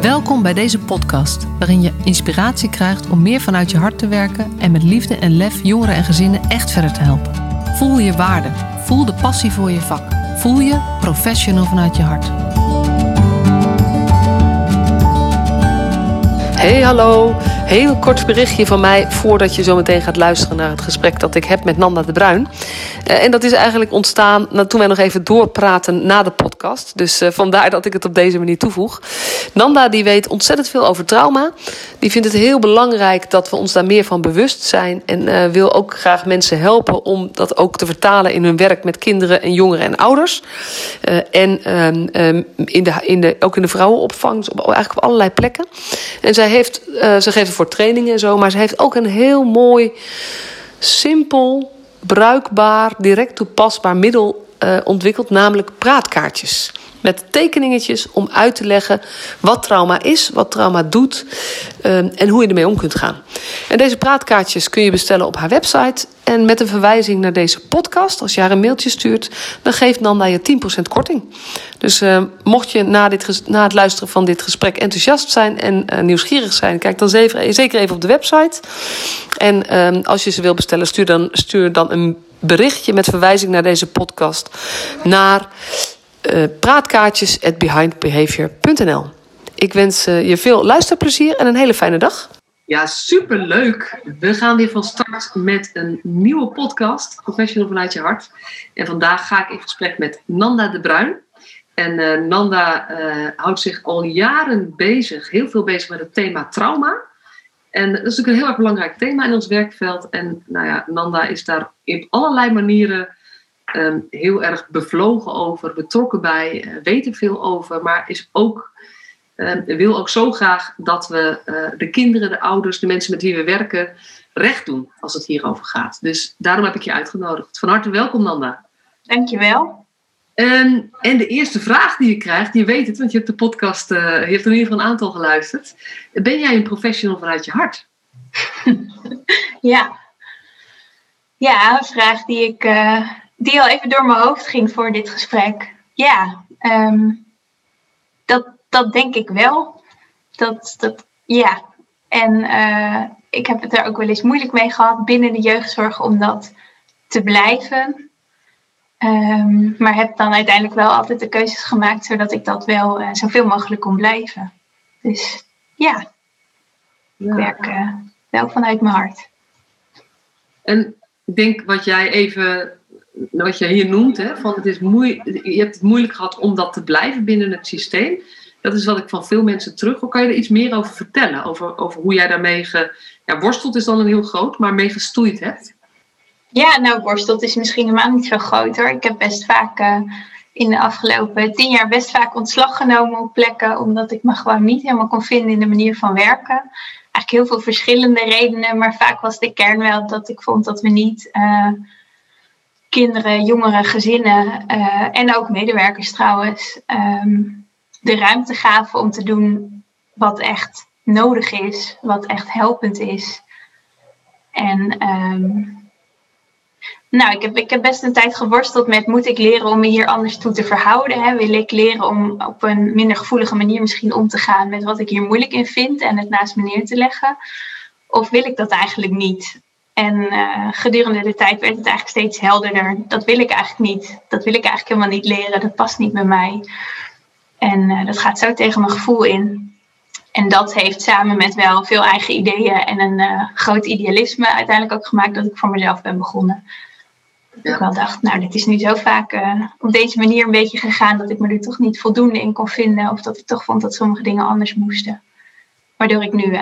Welkom bij deze podcast, waarin je inspiratie krijgt om meer vanuit je hart te werken en met liefde en lef jongeren en gezinnen echt verder te helpen. Voel je waarde, voel de passie voor je vak, voel je professional vanuit je hart. Hey, hallo. Heel kort berichtje van mij voordat je zo meteen gaat luisteren naar het gesprek dat ik heb met Nanda de Bruin. Uh, en dat is eigenlijk ontstaan toen wij nog even doorpraten na de podcast. Dus uh, vandaar dat ik het op deze manier toevoeg. Nanda die weet ontzettend veel over trauma. Die vindt het heel belangrijk dat we ons daar meer van bewust zijn. En uh, wil ook graag mensen helpen om dat ook te vertalen in hun werk met kinderen en jongeren en ouders. en um, in de, in de, ook in de vrouwenopvang, op, eigenlijk op allerlei plekken. En zij heeft, ze geeft voor trainingen en zo. Maar ze heeft ook een heel mooi, simpel, bruikbaar, direct toepasbaar middel uh, ontwikkeld, namelijk praatkaartjes. Met tekeningetjes om uit te leggen wat trauma is, wat trauma doet uh, en hoe je ermee om kunt gaan. En deze praatkaartjes kun je bestellen op haar website. En met een verwijzing naar deze podcast, als je haar een mailtje stuurt, dan geeft Nanda je 10% korting. Dus uh, mocht je na, dit, na het luisteren van dit gesprek enthousiast zijn en uh, nieuwsgierig zijn, kijk dan zeker, even op de website. En uh, als je ze wil bestellen, stuur dan, stuur dan een berichtje met verwijzing naar deze podcast naar uh, praatkaartjes at behindbehavior.nl. Ik wens uh, je veel luisterplezier en een hele fijne dag. Ja, superleuk. We gaan weer van start met een nieuwe podcast, Professional vanuit je hart. En vandaag ga ik in gesprek met Nanda de Bruin. En uh, Nanda uh, houdt zich al jaren bezig, heel veel bezig met het thema trauma. En dat is natuurlijk een heel erg belangrijk thema in ons werkveld. En nou ja, Nanda is daar op allerlei manieren um, heel erg bevlogen over, betrokken bij, uh, weet er veel over, maar is ook, um, wil ook zo graag dat we uh, de kinderen, de ouders, de mensen met wie we werken, recht doen als het hierover gaat. Dus daarom heb ik je uitgenodigd. Van harte welkom, Nanda. Dankjewel. En, en de eerste vraag die je krijgt, je weet het, want je hebt de podcast, uh, je hebt er in ieder geval een aantal geluisterd. Ben jij een professional vanuit je hart? ja. Ja, een vraag die ik uh, die al even door mijn hoofd ging voor dit gesprek. Ja, um, dat, dat denk ik wel. Dat, dat, ja. En uh, ik heb het er ook wel eens moeilijk mee gehad binnen de jeugdzorg om dat te blijven. Um, maar heb dan uiteindelijk wel altijd de keuzes gemaakt zodat ik dat wel uh, zoveel mogelijk kon blijven. Dus ja, ja. ik werk uh, wel vanuit mijn hart. En ik denk wat jij even wat je hier noemt, hè, van het is moeilijk, je hebt het moeilijk gehad om dat te blijven binnen het systeem. Dat is wat ik van veel mensen terug. Kan je er iets meer over vertellen? Over, over hoe jij daarmee ge, ja, worstelt is dan een heel groot, maar mee gestoeid hebt? Ja, nou, worstelt is misschien helemaal niet zo groot hoor. Ik heb best vaak uh, in de afgelopen tien jaar best vaak ontslag genomen op plekken, omdat ik me gewoon niet helemaal kon vinden in de manier van werken. Eigenlijk heel veel verschillende redenen, maar vaak was de kern wel dat ik vond dat we niet. Uh, kinderen, jongeren, gezinnen uh, en ook medewerkers trouwens um, de ruimte gaven om te doen wat echt nodig is, wat echt helpend is. En um, nou, ik heb, ik heb best een tijd geworsteld met moet ik leren om me hier anders toe te verhouden? Hè? Wil ik leren om op een minder gevoelige manier misschien om te gaan met wat ik hier moeilijk in vind en het naast me neer te leggen? Of wil ik dat eigenlijk niet? En uh, gedurende de tijd werd het eigenlijk steeds helderder. Dat wil ik eigenlijk niet. Dat wil ik eigenlijk helemaal niet leren. Dat past niet bij mij. En uh, dat gaat zo tegen mijn gevoel in. En dat heeft samen met wel veel eigen ideeën en een uh, groot idealisme uiteindelijk ook gemaakt dat ik voor mezelf ben begonnen. Ja. Ik wel dacht, nou, dit is nu zo vaak op deze manier een beetje gegaan dat ik me er toch niet voldoende in kon vinden. Of dat ik toch vond dat sommige dingen anders moesten. Waardoor ik nu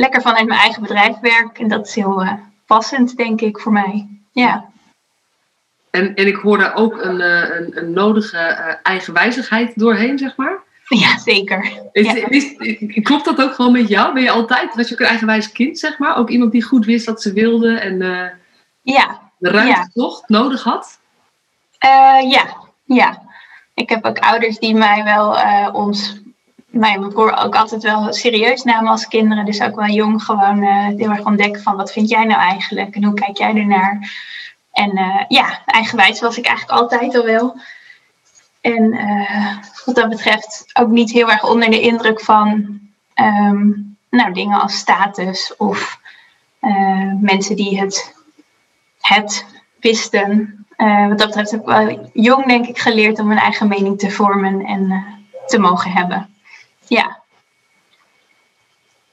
lekker vanuit mijn eigen bedrijf werk. En dat is heel uh, passend, denk ik, voor mij. Ja. En, en ik hoor daar ook een, een, een nodige uh, eigenwijzigheid doorheen, zeg maar. Ja, zeker. Is, ja. Is, is, klopt dat ook gewoon met jou? Ben je altijd, was je ook een eigenwijs kind, zeg maar? Ook iemand die goed wist wat ze wilde en uh, ja. de ruimte ja. toch nodig had? ja, ja. Ik heb ook ouders die mij wel ons en mijn broer ook altijd wel serieus namen als kinderen. Dus ook wel jong gewoon uh, heel erg ontdekken van wat vind jij nou eigenlijk en hoe kijk jij ernaar. En uh, ja, eigenwijs was ik eigenlijk altijd al wel. En wat dat betreft ook niet heel erg onder de indruk van ehm, nou, dingen als status of mensen die het, het wisten. wat dat betreft heb ik wel jong, denk ik, geleerd om een eigen mening te vormen en te mogen hebben. Ja.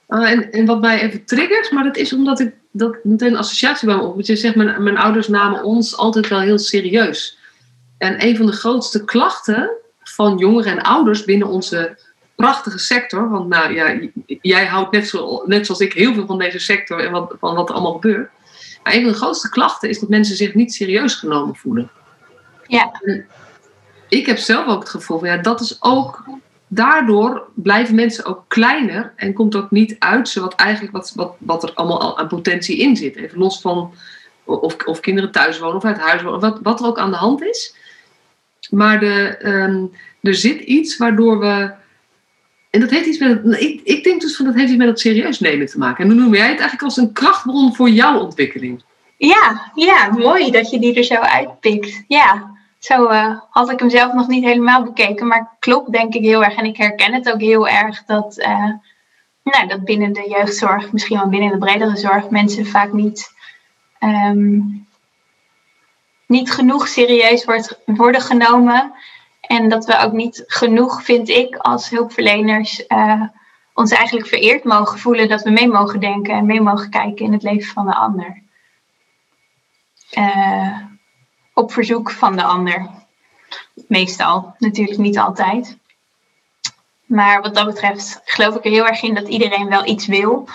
Uh, en, en, wat mij even triggert, maar dat is omdat ik dat meteen een associatie bij me op. Je zegt, mijn, mijn ouders namen ons altijd wel heel serieus. En een van de grootste klachten van jongeren en ouders binnen onze prachtige sector, want nou ja, jij houdt net, zo, net zoals ik heel veel van deze sector en wat, van wat er allemaal gebeurt. Maar een van de grootste klachten is dat mensen zich niet serieus genomen voelen. Ja. ik heb zelf ook het gevoel van ja, dat is ook daardoor blijven mensen ook kleiner en komt ook niet uit wat, eigenlijk wat, wat, wat er allemaal aan potentie in zit. Even los van of, of kinderen thuis wonen of uit huis wonen, wat, wat er ook aan de hand is. Maar de, ehm, er zit iets waardoor we. En dat heeft iets met. Het, ik, ik denk dus van dat heeft iets met het serieus nemen te maken. En dan noem jij het eigenlijk als een krachtbron voor jouw ontwikkeling. Ja, ja, mooi dat je die er zo uitpikt. Ja. Zo uh, had ik hem zelf nog niet helemaal bekeken, maar klopt denk ik heel erg. En ik herken het ook heel erg dat, uh, nou, dat binnen de jeugdzorg, misschien wel binnen de bredere zorg, mensen vaak niet, um, niet genoeg serieus wordt, worden genomen. En dat we ook niet genoeg, vind ik, als hulpverleners uh, ons eigenlijk vereerd mogen voelen dat we mee mogen denken en mee mogen kijken in het leven van de ander. Op verzoek van de ander. Meestal, natuurlijk niet altijd. Maar wat dat betreft geloof ik er heel erg in dat iedereen wel iets wil.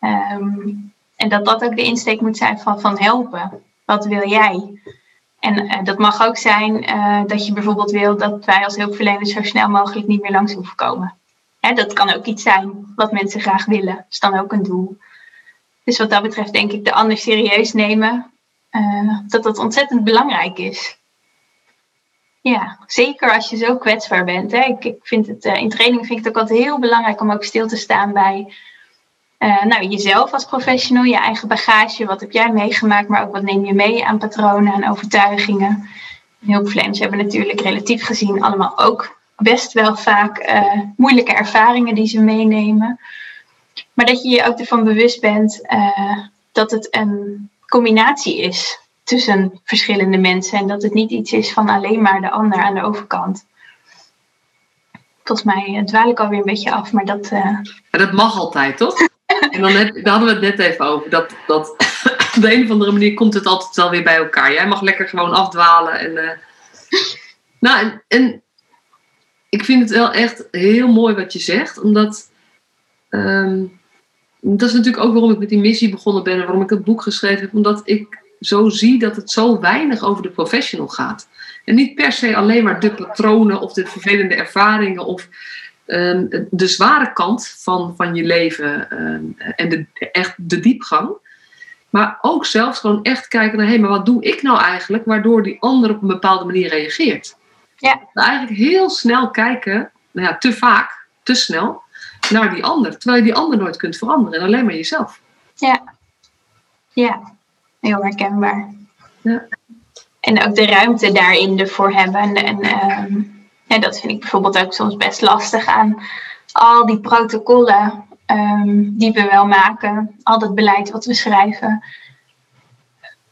Ehm, en dat dat ook de insteek moet zijn van, van helpen. Wat wil jij? En uh, dat mag ook zijn uh, dat je bijvoorbeeld wil dat wij als hulpverleners zo snel mogelijk niet meer langs hoeven komen. Hè, dat kan ook iets zijn wat mensen graag willen. Dat is dan ook een doel. Dus wat dat betreft denk ik de ander serieus nemen uh, dat dat ontzettend belangrijk is. Ja, zeker als je zo kwetsbaar bent. Hè. Ik, ik vind het, uh, in training vind ik het ook altijd heel belangrijk om ook stil te staan bij uh, nou, jezelf als professional, je eigen bagage. Wat heb jij meegemaakt, maar ook wat neem je mee aan patronen en overtuigingen. Hulpverleners hebben natuurlijk relatief gezien allemaal ook best wel vaak moeilijke ervaringen die ze meenemen. Maar dat je je ook ervan bewust bent dat het een combinatie is tussen verschillende mensen en dat het niet iets is van alleen maar de ander aan de overkant. Volgens mij eh, dwaal ik alweer een beetje af, maar dat. Uh... dat mag altijd, toch? en dan, heb, daar hadden we het net even over. Dat, dat op de een of andere manier komt het altijd wel weer bij elkaar. Jij mag lekker gewoon afdwalen. En, uh... nou, en, ik vind het wel echt heel mooi wat je zegt, omdat. Um, dat is natuurlijk ook waarom ik met die missie begonnen ben en waarom ik het boek geschreven heb. Omdat ik zo zie dat het zo weinig over de professional gaat. En niet per se alleen maar de patronen of de vervelende ervaringen of um, de zware kant van, van je leven um, en de, echt de diepgang. Maar ook zelfs gewoon echt kijken naar, hé, hey, maar wat doe ik nou eigenlijk waardoor die ander op een bepaalde manier reageert? Ja. Eigenlijk heel snel kijken, nou ja, te vaak, te snel, naar die ander. Terwijl je die ander nooit kunt veranderen en alleen maar jezelf. Ja, ja. heel herkenbaar. Ja. En ook de ruimte daarin ervoor hebben. En, en um, ja, dat vind ik bijvoorbeeld ook soms best lastig aan al die protocollen um, die we wel maken. Al dat beleid wat we schrijven.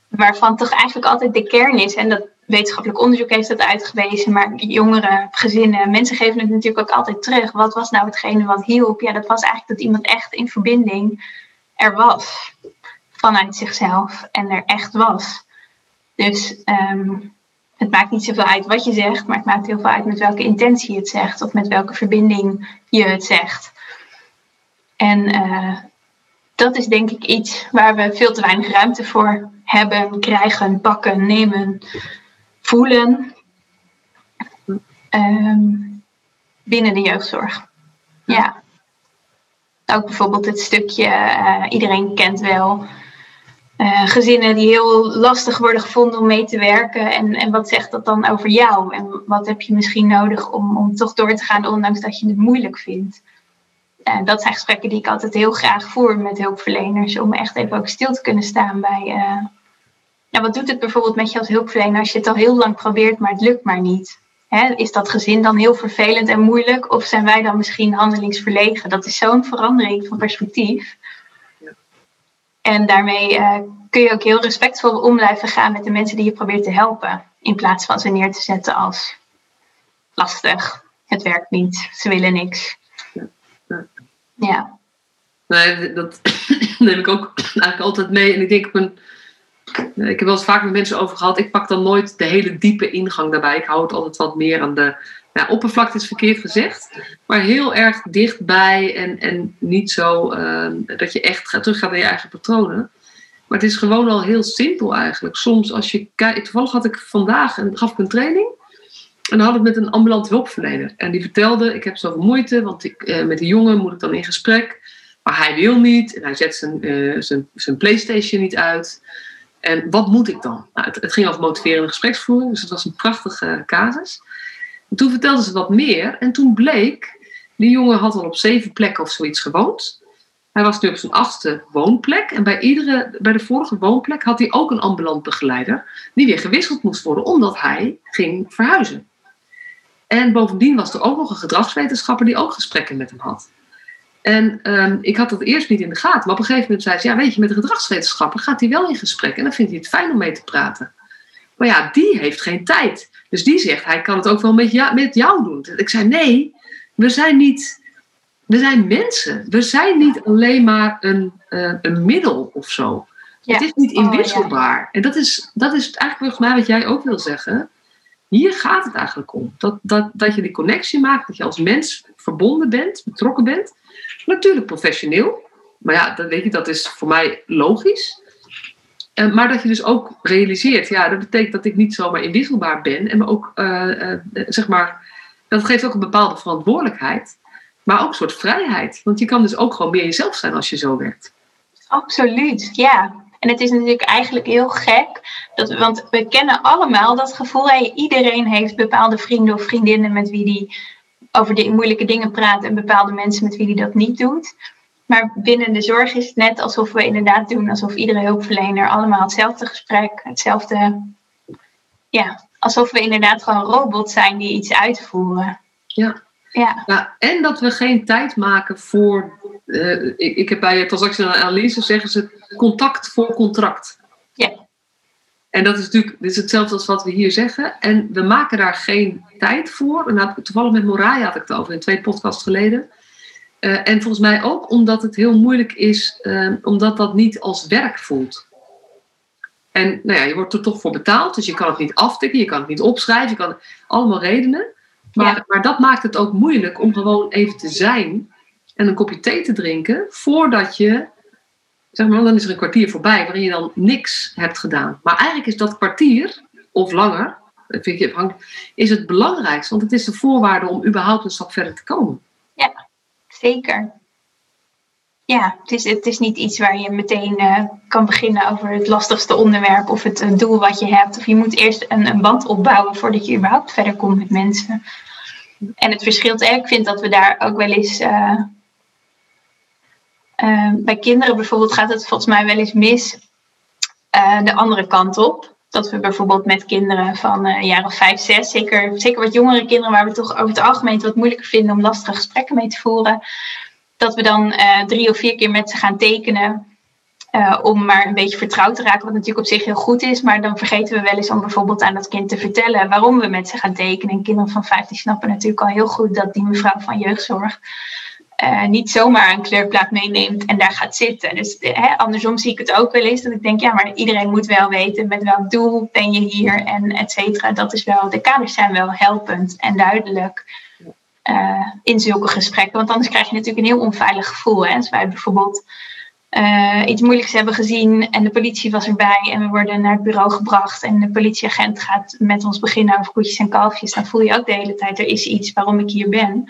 Waarvan toch eigenlijk altijd de kern is. En dat wetenschappelijk onderzoek heeft dat uitgewezen, maar jongeren, gezinnen, mensen geven het natuurlijk ook altijd terug. Wat was nou hetgene wat hielp? Ja, dat was eigenlijk dat iemand echt in verbinding er was vanuit zichzelf en er echt was. Dus um, het maakt niet zoveel uit wat je zegt, maar het maakt heel veel uit met welke intentie je het zegt of met welke verbinding je het zegt. En uh, dat is denk ik iets waar we veel te weinig ruimte voor hebben, krijgen, pakken, nemen voelen um, binnen de jeugdzorg. Ja. Ook bijvoorbeeld het stukje, uh, iedereen kent wel uh, gezinnen die heel lastig worden gevonden om mee te werken. En, en wat zegt dat dan over jou? En wat heb je misschien nodig om, om toch door te gaan, ondanks dat je het moeilijk vindt? Uh, dat zijn gesprekken die ik altijd heel graag voer met hulpverleners, om echt even ook stil te kunnen staan bij ja, wat doet het bijvoorbeeld met je als hulpverlener als je het al heel lang probeert, maar het lukt maar niet? Is dat gezin dan heel vervelend en moeilijk? Of zijn wij dan misschien handelingsverlegen? Dat is zo'n verandering van perspectief. En daarmee uh, kun je ook heel respectvol om blijven gaan met de mensen die je probeert te helpen. In plaats van ze neer te zetten als lastig, het werkt niet, ze willen niks. Ja. ja. Nee, dat neem ik ook eigenlijk altijd mee. En ik denk op een. Ik heb wel eens vaak met mensen over gehad. Ik pak dan nooit de hele diepe ingang daarbij. Ik hou het altijd wat meer aan de. Ja, oppervlakte is verkeerd gezegd. Maar heel erg dichtbij. En, en niet zo uh, dat je echt gaat, terug gaat naar je eigen patronen. Maar het is gewoon al heel simpel eigenlijk. Soms als je. Toevallig had ik vandaag een, gaf ik een training. En dan had ik met een ambulant hulpverlener. En die vertelde: Ik heb zoveel moeite. Want ik, uh, met die jongen moet ik dan in gesprek. Maar hij wil niet en hij zet zijn, uh, zijn, zijn PlayStation niet uit. En wat moet ik dan? Nou, het, ging over motiverende gespreksvoering, dus het was een prachtige casus. En toen vertelde ze wat meer en toen bleek, die jongen had al op zeven plekken of zoiets gewoond. Hij was nu op zijn achtste woonplek en bij, iedere, bij de vorige woonplek had hij ook een ambulant begeleider die weer gewisseld moest worden omdat hij ging verhuizen. En bovendien was er ook nog een gedragswetenschapper die ook gesprekken met hem had. En um, ik had dat eerst niet in de gaten. Maar op een gegeven moment zei ze: Ja, weet je, met de gedragswetenschapper gaat hij wel in gesprek. En dan vindt hij het fijn om mee te praten. Maar ja, die heeft geen tijd. Dus die zegt: Hij kan het ook wel met jou, met jou doen. Ik zei: Nee, we zijn niet. We zijn mensen. We zijn niet alleen maar een, uh, een middel of zo. Ja. Het is niet inwisselbaar. Oh, ja. En dat is, dat is eigenlijk volgens mij wat jij ook wil zeggen. Hier gaat het eigenlijk om. Dat, dat, dat je die connectie maakt, dat je als mens verbonden bent, betrokken bent. Natuurlijk professioneel. Maar ja, dat, weet je, dat is voor mij logisch. Uh, maar dat je dus ook realiseert, ja, dat betekent dat ik niet zomaar inwisselbaar ben. En ook, uh, uh, zeg maar, dat geeft ook een bepaalde verantwoordelijkheid. Maar ook een soort vrijheid. Want je kan dus ook gewoon meer jezelf zijn als je zo werkt. Absoluut, ja. En het is natuurlijk eigenlijk heel gek, dat, want we kennen allemaal dat gevoel. Hè? Iedereen heeft bepaalde vrienden of vriendinnen met wie die over die moeilijke dingen praat en bepaalde mensen met wie die dat niet doet. Maar binnen de zorg is het net alsof we inderdaad doen alsof iedere hulpverlener allemaal hetzelfde gesprek, hetzelfde. Ja, alsof we inderdaad gewoon robots zijn die iets uitvoeren. Ja. Ja. ja en dat we geen tijd maken voor. Uh, ik, ik heb bij transactionele analyse zeggen ze contact voor contract. En dat is natuurlijk dit is hetzelfde als wat we hier zeggen. En we maken daar geen tijd voor. En nou, toevallig met Moraya had ik het over in twee podcasts geleden. Uh, en volgens mij ook omdat het heel moeilijk is, uh, omdat dat niet als werk voelt. En nou ja, je wordt er toch voor betaald, dus je kan het niet aftikken, je kan het niet opschrijven, je kan allemaal redenen. Maar, ja. maar dat maakt het ook moeilijk om gewoon even te zijn en een kopje thee te drinken voordat je zeg maar, dan is er een kwartier voorbij waarin je dan niks hebt gedaan. Maar eigenlijk is dat kwartier, of langer, vind ik, is het belangrijkste, want het is de voorwaarde om überhaupt een stap verder te komen. Ja, zeker. Ja, het is, het is niet iets waar je meteen uh, kan beginnen over het lastigste onderwerp of het uh, doel wat je hebt. Of je moet eerst een, band opbouwen voordat je überhaupt verder komt met mensen. En het verschilt, ik vind dat we daar ook wel eens uh, uh, bij kinderen bijvoorbeeld gaat het volgens mij wel eens mis uh, de andere kant op. Dat we bijvoorbeeld met kinderen van uh, of vijf, zes, zeker, zeker wat jongere kinderen waar we toch over het algemeen wat moeilijker vinden om lastige gesprekken mee te voeren, dat we dan drie of vier keer met ze gaan tekenen. om maar een beetje vertrouwd te raken, wat natuurlijk op zich heel goed is. Maar dan vergeten we wel eens om bijvoorbeeld aan dat kind te vertellen waarom we met ze gaan tekenen. En kinderen van vijf die snappen natuurlijk al heel goed dat die mevrouw van jeugdzorg uh, niet zomaar een kleurplaat meeneemt en daar gaat zitten. Dus hè, andersom zie ik het ook wel eens dat ik denk, ja, maar iedereen moet wel weten met welk doel ben je hier en et cetera. Dat is wel, de kaders zijn wel helpend en duidelijk uh, in zulke gesprekken. Want anders krijg je natuurlijk een heel onveilig gevoel. Hè? Als wij bijvoorbeeld iets moeilijks hebben gezien en de politie was erbij en we worden naar het bureau gebracht en de politieagent gaat met ons beginnen over koetjes en kalfjes, dan voel je ook de hele tijd, er is iets waarom ik hier ben.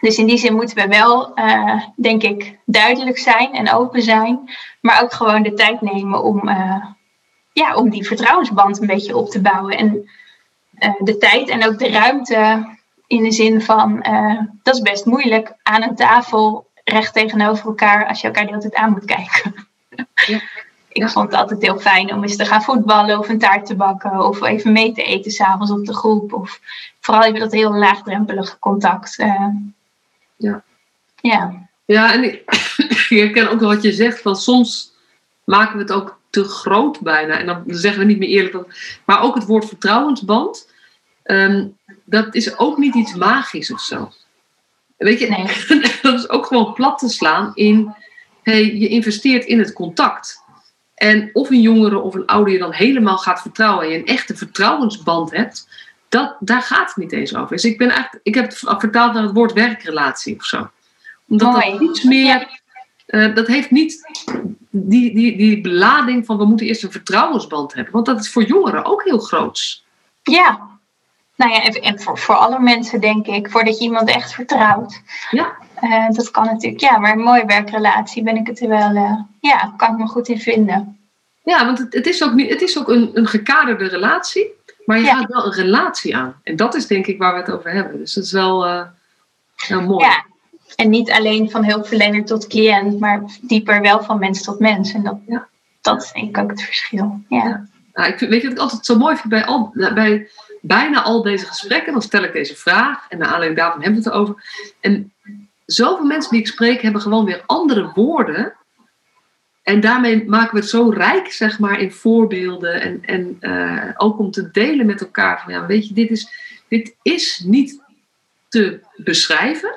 Dus in die zin moeten we wel, uh, denk ik, duidelijk zijn en open zijn. Maar ook gewoon de tijd nemen om, uh, ja, om die vertrouwensband een beetje op te bouwen. En uh, de tijd en ook de ruimte in de zin van, dat is best moeilijk aan een tafel recht tegenover elkaar als je elkaar de hele tijd aan moet kijken. Ja. ik vond het altijd heel fijn om eens te gaan voetballen of een taart te bakken. Of even mee te eten s'avonds op de groep. Of vooral even dat heel laagdrempelige contact. Ja. Ja. Ja, en ik, ik herken ook wel wat je zegt. Van soms maken we het ook te groot bijna. En dan zeggen we niet meer eerlijk. Maar ook het woord vertrouwensband. Ehm, dat is ook niet iets magisch of zo. Weet je, nee. dat is ook gewoon plat te slaan in. Hey, je investeert in het contact. En of een jongere of een ouder je dan helemaal gaat vertrouwen en je een echte vertrouwensband hebt, dat, daar gaat het niet eens over. Dus ik, ben eigenlijk, ik heb het vertaald naar het woord werkrelatie of zo. Omdat dat iets meer. Uh, dat heeft niet die, die, die belading van we moeten eerst een vertrouwensband hebben. Want dat is voor jongeren ook heel groots. Ja, nou ja, en voor, voor alle mensen denk ik, voordat je iemand echt vertrouwt. Ja. Uh, dat kan natuurlijk, ja, maar een mooie werkrelatie ben ik het er wel, uh, ja, kan ik me goed in vinden. Ja, want het, het is ook, niet, het is ook een, een gekaderde relatie, maar je ja. gaat wel een relatie aan. En dat is denk ik waar we het over hebben. Dus dat is wel uh, heel mooi. Ja, en niet alleen van hulpverlener tot cliënt, maar dieper wel van mens tot mens. En dat, ja. dat is denk ik ook het verschil. Ja. ja. Nou, ik vind, weet je wat ik altijd zo mooi vind bij, al, bij bijna al deze gesprekken? Dan stel ik deze vraag en naar aanleiding daarvan hebben we het erover. En zoveel mensen die ik spreek hebben gewoon weer andere woorden. En daarmee maken we het zo rijk, zeg maar, in voorbeelden. En, en uh, ook om te delen met elkaar. Van ja, weet je, dit is, dit is niet te beschrijven.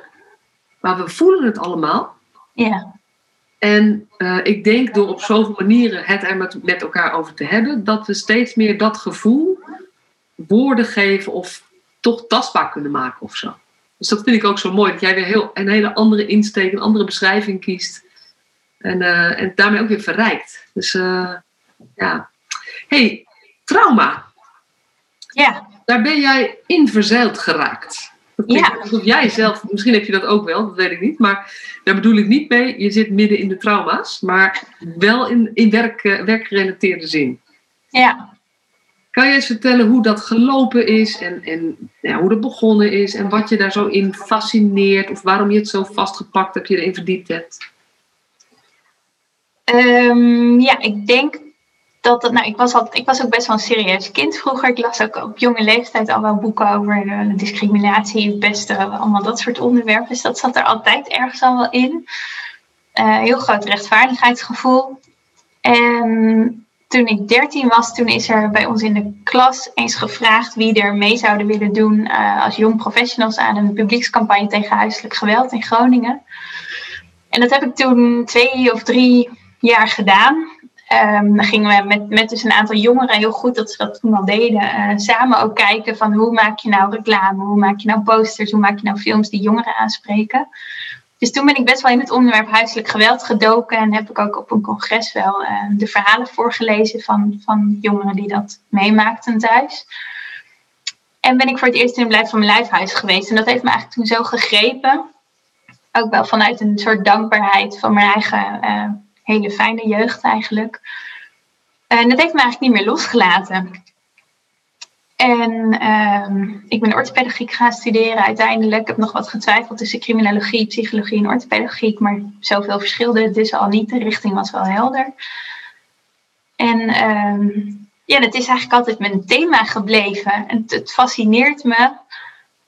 Maar we voelen het allemaal. Ja. En uh, ik denk door op zoveel manieren het er met, met elkaar over te hebben, dat we steeds meer dat gevoel woorden geven of toch tastbaar kunnen maken of zo. Dus dat vind ik ook zo mooi, dat jij weer heel, een hele andere insteek, een andere beschrijving kiest. En, uh, en daarmee ook weer verrijkt. Dus uh, ja. hey, trauma. Ja. Daar ben jij in verzeild geraakt. Ja. Alsof jij zelf, misschien heb je dat ook wel, dat weet ik niet. Maar daar bedoel ik niet mee, je zit midden in de trauma's. Maar wel in, in werk, uh, werkgerelateerde zin. Ja. Kan je eens vertellen hoe dat gelopen is en, en ja, hoe dat begonnen is en wat je daar zo in fascineert of waarom je het zo vastgepakt hebt, je erin verdiept hebt? Um, ja, ik denk dat het, nou, ik was, ik was ook best wel een serieus kind vroeger. Ik las ook op jonge leeftijd al wel boeken over discriminatie, pesten, allemaal dat soort onderwerpen. Dus dat zat er altijd ergens al wel in. Uh, heel groot rechtvaardigheidsgevoel. En toen ik 13 was, toen is er bij ons in de klas eens gevraagd wie er mee zouden willen doen uh, als jong professionals aan een publiekscampagne tegen huiselijk geweld in Groningen. En dat heb ik toen twee of drie jaar gedaan. Um, dan gingen we met, met dus een aantal jongeren, heel goed dat ze dat toen al deden, uh, samen ook kijken van hoe maak je nou reclame, hoe maak je nou posters, hoe maak je nou films die jongeren aanspreken. Dus toen ben ik best wel in het onderwerp huiselijk geweld gedoken en heb ik ook op een congres wel uh, de verhalen voorgelezen van, van jongeren die dat meemaakten thuis. En ben ik voor het eerst in een blijf van mijn lijfhuis geweest. En dat heeft me eigenlijk toen zo gegrepen. Ook wel vanuit een soort dankbaarheid van mijn eigen uh, hele fijne jeugd eigenlijk. En dat heeft me eigenlijk niet meer losgelaten. En um, ik ben orthopedagogiek gaan studeren uiteindelijk. Ik heb nog wat getwijfeld tussen criminologie, psychologie en orthopedagogiek. Maar zoveel verschilde het dus al niet. De richting was wel helder. En um, ja, dat is eigenlijk altijd mijn thema gebleven. En het, fascineert me.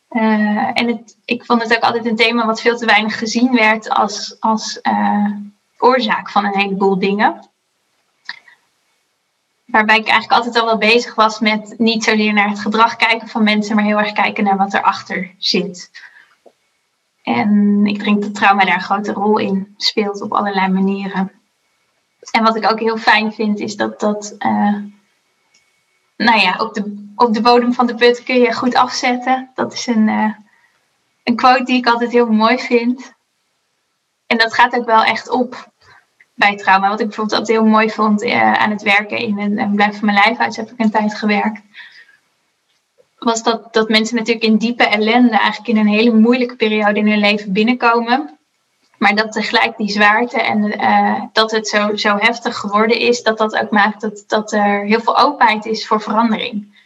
Uh, en het, ik vond het ook altijd een thema wat veel te weinig gezien werd als, als uh, oorzaak van een heleboel dingen. Waarbij ik eigenlijk altijd al wel bezig was met niet zozeer naar het gedrag kijken van mensen, maar heel erg kijken naar wat erachter zit. En ik denk dat trauma daar een grote rol in speelt op allerlei manieren. En wat ik ook heel fijn vind, is dat dat. Uh, nou ja, op de, op de bodem van de put kun je goed afzetten. Dat is een, uh, een quote die ik altijd heel mooi vind. En dat gaat ook wel echt op bij trauma. Wat ik bijvoorbeeld altijd heel mooi vond uh, aan het werken in een, blijf van mijn lijf uit, heb ik een tijd gewerkt. Was dat, dat mensen natuurlijk in diepe ellende, eigenlijk in een hele moeilijke periode in hun leven binnenkomen. Maar dat tegelijk die zwaarte en uh, dat het zo, zo heftig geworden is, dat dat ook maakt dat, dat er heel veel openheid is voor verandering.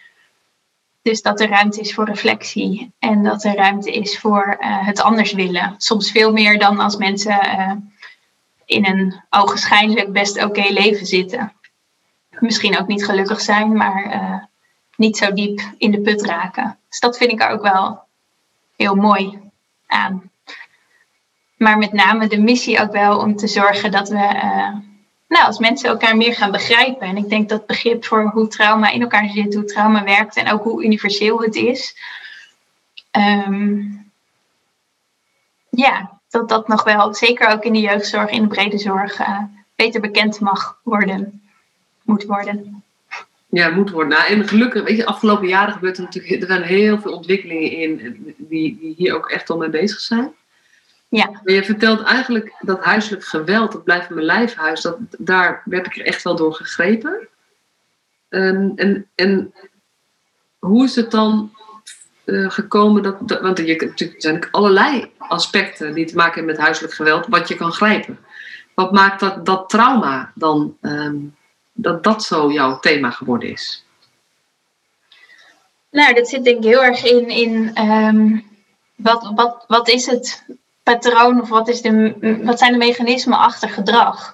Dus dat er ruimte is voor reflectie en dat er ruimte is voor uh, het anders willen. Soms veel meer dan als mensen in een ogenschijnlijk best oké leven zitten. misschien ook niet gelukkig zijn, maar niet zo diep in de put raken. Dus dat vind ik er ook wel heel mooi aan. Maar met name de missie ook wel om te zorgen dat we nou, als mensen elkaar meer gaan begrijpen. En ik denk dat begrip voor hoe trauma in elkaar zit, hoe trauma werkt en ook hoe universeel het is. Ehm, ja, dat dat nog wel, zeker ook in de jeugdzorg, in de brede zorg, uh, beter bekend mag worden, moet worden. Ja, moet worden. Nou, en gelukkig, weet je, afgelopen jaren gebeurt er natuurlijk er zijn heel veel ontwikkelingen in die, die hier ook echt al mee bezig zijn. Ja. Maar je vertelt eigenlijk dat huiselijk geweld, dat blijft mijn lijfhuis, dat, daar werd ik er echt wel door gegrepen. En, en, en hoe is het dan uh, gekomen dat, want je, zijn allerlei aspecten die te maken hebben met huiselijk geweld, wat je kan grijpen. Wat maakt dat, dat trauma dan, um, dat dat zo jouw thema geworden is? Nou, dat zit denk ik heel erg in, in um, wat, wat, wat is het patroon of wat, is de, wat zijn de mechanismen achter gedrag?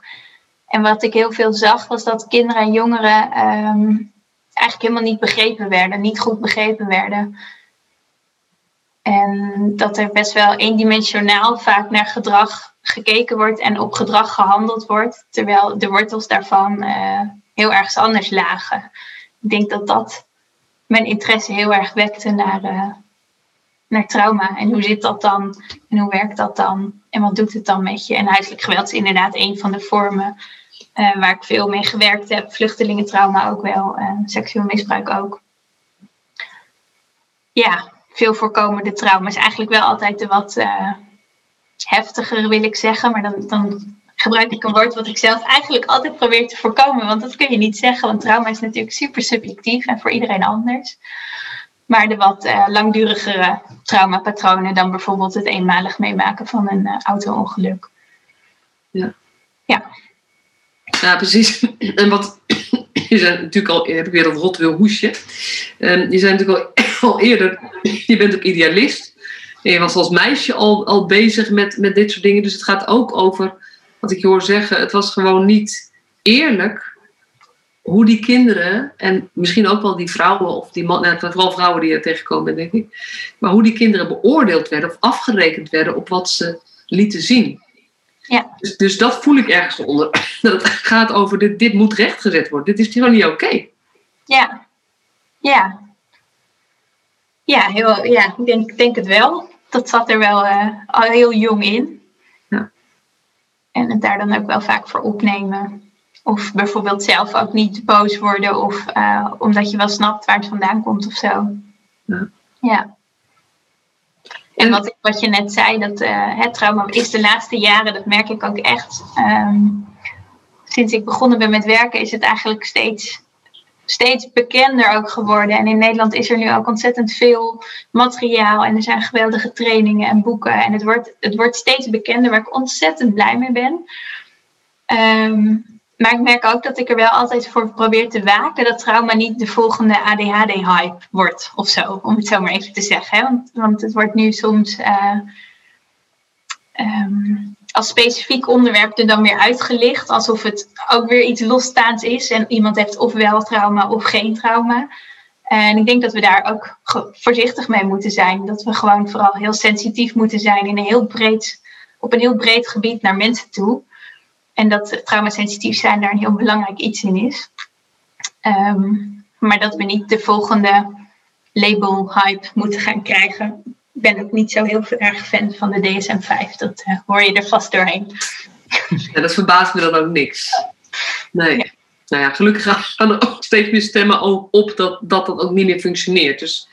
En wat ik heel veel zag was dat kinderen en jongeren um, eigenlijk helemaal niet begrepen werden, niet goed begrepen werden. En dat er best wel eendimensionaal vaak naar gedrag gekeken wordt en op gedrag gehandeld wordt, terwijl de wortels daarvan uh, heel erg anders lagen. Ik denk dat dat mijn interesse heel erg wekte naar, uh, naar trauma. En hoe zit dat dan? En hoe werkt dat dan? En wat doet het dan met je? En huiselijk geweld is inderdaad een van de vormen uh, waar ik veel mee gewerkt heb. Vluchtelingentrauma ook wel, seksueel misbruik ook. Ja, veel voorkomende trauma's. Eigenlijk wel altijd de wat uh, heftiger, wil ik zeggen. Maar dan, dan gebruik ik een woord wat ik zelf eigenlijk altijd probeer te voorkomen. Want dat kun je niet zeggen, want trauma is natuurlijk super subjectief en voor iedereen anders. Maar de wat uh, langdurigere traumapatronen dan bijvoorbeeld het eenmalig meemaken van een uh, auto-ongeluk. Ja. ja. Ja, precies. En wat je zei natuurlijk al, heb ik weer een rotwil hoesje. Um, je zei natuurlijk al, eerder, je bent ook idealist. En je was als meisje al, al bezig met, met dit soort dingen. Dus het gaat ook over, wat ik je hoor zeggen, het was gewoon niet eerlijk hoe die kinderen, en misschien ook wel die vrouwen, of die mannen, nou, vooral vrouwen die er tegenkomen, denk ik, maar hoe die kinderen beoordeeld werden of afgerekend werden op wat ze lieten zien. Ja. Dus, dus dat voel ik ergens onder. Dat het gaat over dit, dit moet rechtgezet worden. Dit is gewoon niet oké. Ja. Ja. Ja, heel, ja ik denk, denk het wel. Dat zat er wel uh, al heel jong in. Ja. En het daar dan ook wel vaak voor opnemen. Of bijvoorbeeld zelf ook niet boos worden. Of uh, omdat je wel snapt waar het vandaan komt of zo. Ja. ja. En wat, wat je net zei, dat uh, het trauma is de laatste jaren, dat merk ik ook echt. Um, sinds ik begonnen ben met werken, is het eigenlijk steeds, steeds bekender ook geworden. En in Nederland is er nu ook ontzettend veel materiaal. En er zijn geweldige trainingen en boeken. En het wordt, het wordt steeds bekender, waar ik ontzettend blij mee ben. Um, maar ik merk ook dat ik er wel altijd voor probeer te waken dat trauma niet de volgende ADHD-hype wordt of zo, om het zo maar even te zeggen. Hè? Want, het wordt nu soms uh, um, als specifiek onderwerp er dan weer uitgelicht, alsof het ook weer iets losstaands is en iemand heeft ofwel trauma of geen trauma. En ik denk dat we daar ook voorzichtig mee moeten zijn. Dat we gewoon vooral heel sensitief moeten zijn in een heel breed, op een heel breed gebied naar mensen toe. En dat traumasensitief zijn daar een heel belangrijk iets in is. Um, maar dat we niet de volgende label-hype moeten gaan krijgen. Ik ben ook niet zo heel erg fan van de DSM-5. Dat uh, hoor je er vast doorheen. Ja, dat verbaast me dan ook niks. Nee. Ja. Nou ja, gelukkig gaan er ook steeds meer stemmen op dat, dat dat ook niet meer functioneert. Dus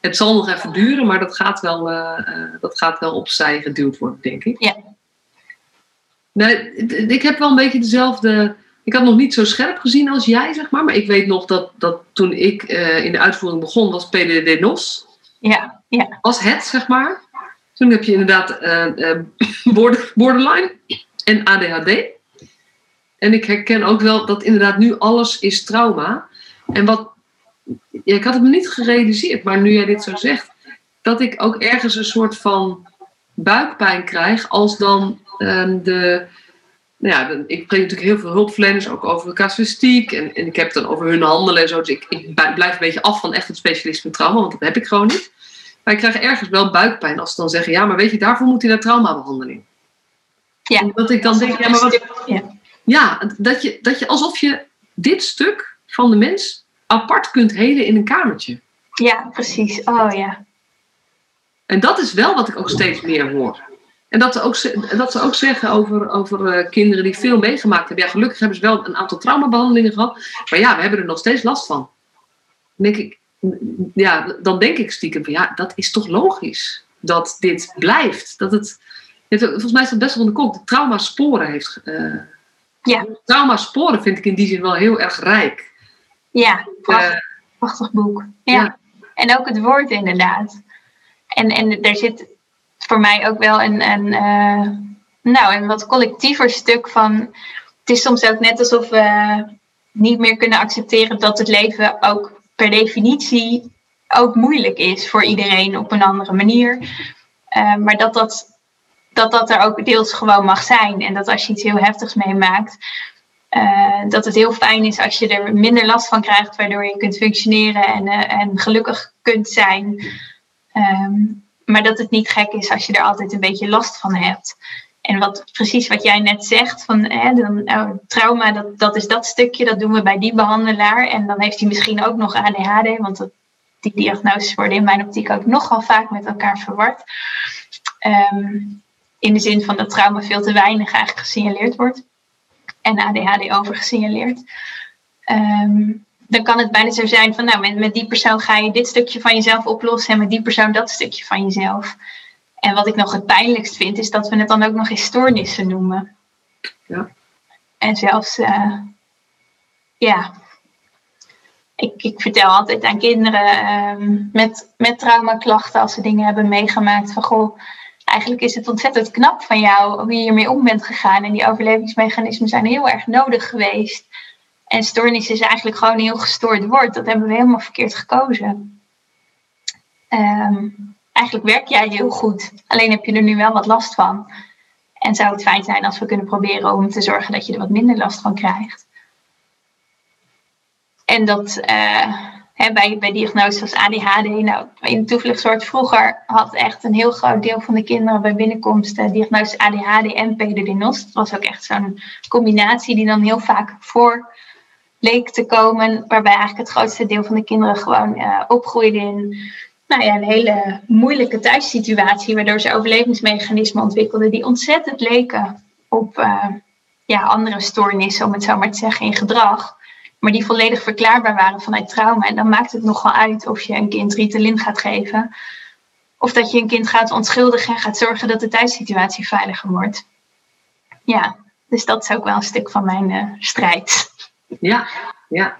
het zal nog even duren, maar dat gaat wel, uh, uh, dat gaat wel opzij geduwd worden, denk ik. Ja. Nee, ik heb wel een beetje dezelfde. Ik had nog niet zo scherp gezien als jij, zeg maar. Maar ik weet nog dat, dat toen ik uh, in de uitvoering begon, was PDD-NOS. Ja, ja. Was het, zeg maar. Toen heb je inderdaad uh, uh, borderline en ADHD. En ik herken ook wel dat inderdaad nu alles is trauma. En wat. Ja, ik had het me niet gerealiseerd, maar nu jij dit zo zegt, dat ik ook ergens een soort van buikpijn krijg als dan Ehm, de, nou ja, ik spreek natuurlijk heel veel hulpverleners ook over casuïstiek. En, en ik heb het dan over hun handelen en zo. Dus ik, ik blijf een beetje af van echt het specialisme trauma, want dat heb ik gewoon niet. Maar ik krijg ergens wel buikpijn als ze dan zeggen: ja, maar weet je, daarvoor moet hij naar traumabehandeling. Ja. Dat ik dan denk: ja, maar wat. Ja, ja dat, je, dat je alsof je dit stuk van de mens apart kunt helen in een kamertje. Ja, precies. Oh ja. En dat is wel wat ik ook steeds meer hoor. En dat ze ook, dat ze ook zeggen over, over uh, kinderen die veel meegemaakt hebben. Ja, gelukkig hebben ze wel een aantal traumabehandelingen gehad. Maar ja, we hebben er nog steeds last van. Dan denk ik, ja, dan denk ik stiekem van ja, dat is toch logisch dat dit blijft. Dat het, volgens mij is het best wel van de kop. De traumasporen heeft. Uh, ja. Traumasporen vind ik in die zin wel heel erg rijk. Ja, prachtig, uh, prachtig boek. Ja. ja. En ook het woord inderdaad. En, en er zit voor mij ook wel een, een, uh, nou, een wat collectiever stuk van. Het is soms ook net alsof we niet meer kunnen accepteren dat het leven ook per definitie ook moeilijk is voor iedereen op een andere manier. Uh, maar dat dat, dat dat er ook deels gewoon mag zijn. En dat als je iets heel heftigs meemaakt, uh, dat het heel fijn is als je er minder last van krijgt, waardoor je kunt functioneren en, en gelukkig kunt zijn. Um, maar dat het niet gek is als je er altijd een beetje last van hebt. En wat, precies wat jij net zegt, van hè, dan, oh, trauma, dat, dat is dat stukje, dat doen we bij die behandelaar. En dan heeft hij misschien ook nog ADHD, want die diagnoses worden in mijn optiek ook nogal vaak met elkaar verward. Um, in de zin van dat trauma veel te weinig eigenlijk gesignaleerd wordt. En ADHD overgesignaleerd. Um, dan kan het bijna zo zijn van, nou, met, met die persoon ga je dit stukje van jezelf oplossen en met die persoon dat stukje van jezelf. En wat ik nog het pijnlijkst vind, is dat we het dan ook nog eens stoornissen noemen. Ja. En zelfs, uh, ja, ik, ik vertel altijd aan kinderen um, met, met traumaklachten, als ze dingen hebben meegemaakt, van goh, eigenlijk is het ontzettend knap van jou hoe je hiermee om bent gegaan. En die overlevingsmechanismen zijn heel erg nodig geweest. En stoornis is eigenlijk gewoon een heel gestoord woord. Dat hebben we helemaal verkeerd gekozen. Um, eigenlijk werk jij heel goed. Alleen heb je er nu wel wat last van. En zou het fijn zijn als we kunnen proberen om te zorgen dat je er wat minder last van krijgt. En dat uh, bij, bij diagnoses als ADHD, nou, in de toevluchtsoort vroeger had echt een heel groot deel van de kinderen bij binnenkomst uh, diagnose ADHD en PDD-NOS. Dat was ook echt zo'n combinatie die dan heel vaak voor leek te komen, waarbij eigenlijk het grootste deel van de kinderen gewoon uh, opgroeide in nou ja, een hele moeilijke thuissituatie, waardoor ze overlevingsmechanismen ontwikkelden die ontzettend leken op uh, ja, andere stoornissen, om het zo maar te zeggen, in gedrag. Maar die volledig verklaarbaar waren vanuit trauma. En dan maakt het nogal uit of je een kind Ritalin gaat geven. Of dat je een kind gaat onschuldigen en gaat zorgen dat de thuissituatie veiliger wordt. Ja, dus dat is ook wel een stuk van mijn uh, strijd. Ja, ja.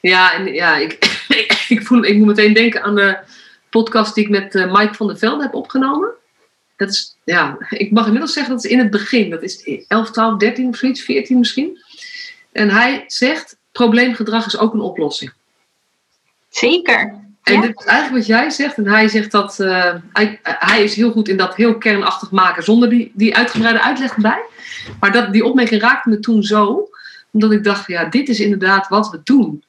Ja, en ja, ik, ik, voel, ik moet meteen denken aan de podcast die ik met uh, Mike van der Velde heb opgenomen. Dat is, ja, ik mag inmiddels zeggen dat is in het begin. Dat is 11, 12, 13 of zoiets, 14 misschien. En hij zegt, probleemgedrag is ook een oplossing. Zeker. En dit is eigenlijk wat jij zegt. En hij zegt dat uh, hij, hij, is heel goed in dat heel kernachtig maken zonder die, die uitgebreide uitleg erbij. Maar dat, die opmerking raakte me toen zo omdat ik dacht, ja, dit is inderdaad wat we doen.